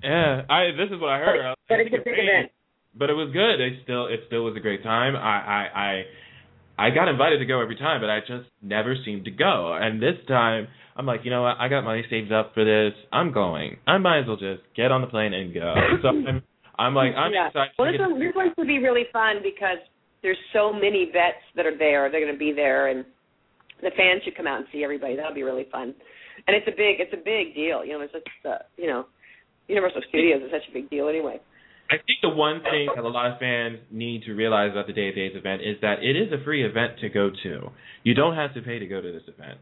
Yeah, I this is what I heard. I But it's a big event. But it was good. It still it still was a great time. I I I I got invited to go every time, but I just never seemed to go. And this time, I'm like, you know what? I got money saved up for this. I'm going. I might as well just get on the plane and go. So I'm I'm like I'm yeah. excited. Well, this one, this one's to be really fun because there's so many vets that are there. They're going to be there, and the fans should come out and see everybody. That'll be really fun. And it's a big, it's a big deal. You know, it's just, uh, you know, Universal Studios is such a big deal anyway. I think the one thing that a lot of fans need to realize about the Day of Days event is that it is a free event to go to. You don't have to pay to go to this event.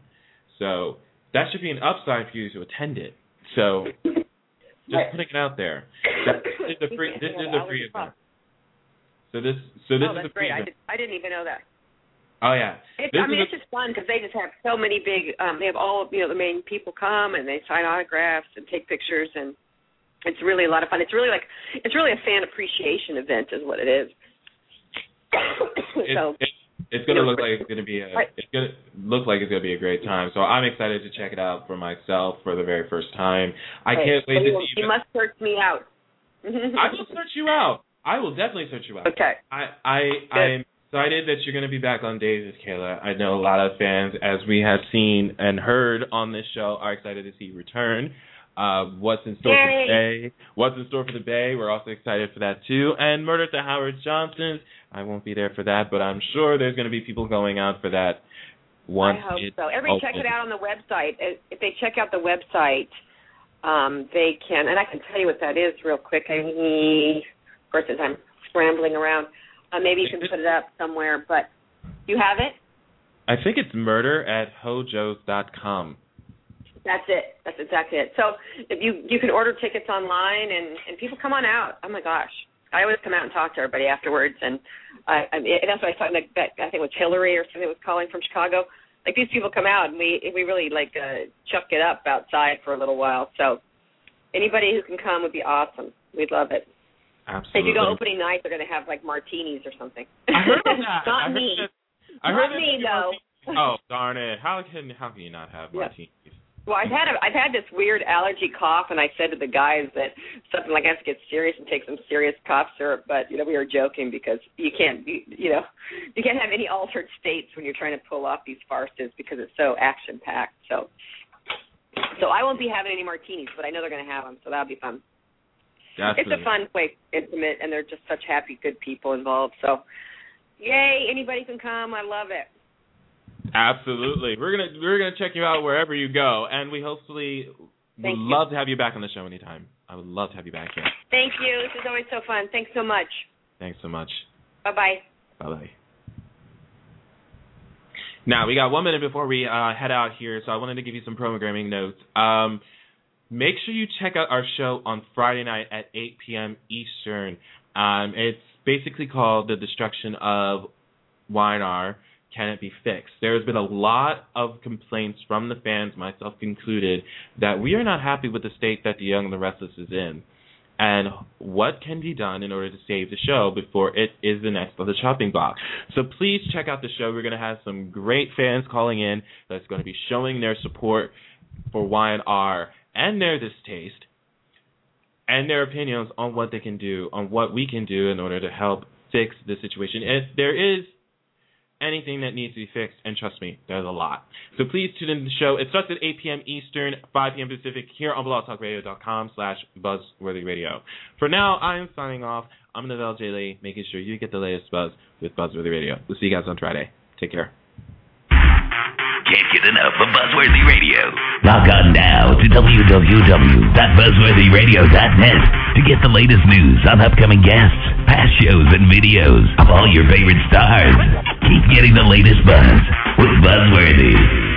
So that should be an upside for you to attend it. So just Right. putting it out there. That this is a free this is a free event. So this so this oh, is a free great. I, event. did, I didn't even know that. Oh yeah. It's, I mean, it's just fun because they just have so many big. um They have all you know the main people come and they sign autographs and take pictures and it's really a lot of fun. It's really like it's really a fan appreciation event is what it is. so it, it's gonna you know, look like it's gonna be a it's gonna look like it's gonna be a great time. So I'm excited to check it out for myself for the very first time. I Right. can't wait So to see you. you must search me out. I will search you out. I will definitely search you out. Okay. I I I'm excited that you're going to be back on Days with Kayla. I know a lot of fans, as we have seen and heard on this show, are excited to see you return. Uh, what's in store for Yay. the Bay? What's in store for the Bay? We're also excited for that too. And Murder at the Howard Johnsons. I won't be there for that, but I'm sure there's going to be people going out for that. Once I hope so. Everybody check it out on the website. If they check out the website, um, they can, and I can tell you what that is real quick. I mean, of course, as I'm scrambling around, uh, maybe you can put it up somewhere. But you have it. I think it's murder at hojos.com. That's it. That's exactly it. So if you you can order tickets online and and people come on out. Oh my gosh, I always come out and talk to everybody afterwards, and I, I and that's what I thought. Like that, I think it was Hillary or something was calling from Chicago. Like these people come out and we we really like uh, chuck it up outside for a little while. So anybody who can come would be awesome. We'd love it. Absolutely. If you go opening night, they're going to have like martinis or something. I heard that. Not I heard me. that- I Not heard me though. Oh darn it! How can how can you not have Yeah. martinis? Well, I've had a, I've had this weird allergy cough, and I said to the guys that something like I have to get serious and take some serious cough syrup. But you know, we were joking because you can't, you, you know, you can't have any altered states when you're trying to pull off these farces because it's so action packed. So, so I won't be having any martinis, but I know they're going to have them, so that'll be fun. That's It's a fun place, intimate, and they're just such happy, good people involved. So, yay! Anybody can come. I love it. Absolutely. We're gonna we're gonna check you out wherever you go, and we hopefully would you. love to have you back on the show anytime. I would love to have you back here. Thank you. This is always so fun. Thanks so much. Thanks so much. Bye bye. Bye bye. Now we got one minute before we uh, head out here, so I wanted to give you some programming notes. Um, make sure you check out our show on Friday night at 8 p.m. Eastern. Um, it's basically called "The Destruction of Y&R." Can it be fixed? There's been a lot of complaints from the fans, myself included, that we are not happy with the state that The Young and the Restless is in. and what can be done in order to save the show before it is the next on the chopping block. So please check out the show. We're going to have some great fans calling in that's going to be showing their support for Y&R and their distaste and their opinions on what they can do, on what we can do in order to help fix the situation. If there is anything that needs to be fixed, and trust me, there's a lot. So please tune in to the show. It starts at 8 p.m. Eastern, 5 p.m. Pacific, here on blogtalkradio.com slash buzzworthyradio. For now, I am signing off. I'm Novell J. Lee, making sure you get the latest buzz with Buzzworthy Radio. We'll see you guys on Friday. Take care. Can't get enough of Buzzworthy Radio. Log on now to www.buzzworthyradio.net to get the latest news on upcoming guests, past shows, and videos of all your favorite stars. Keep getting the latest buzz with Buzzworthy.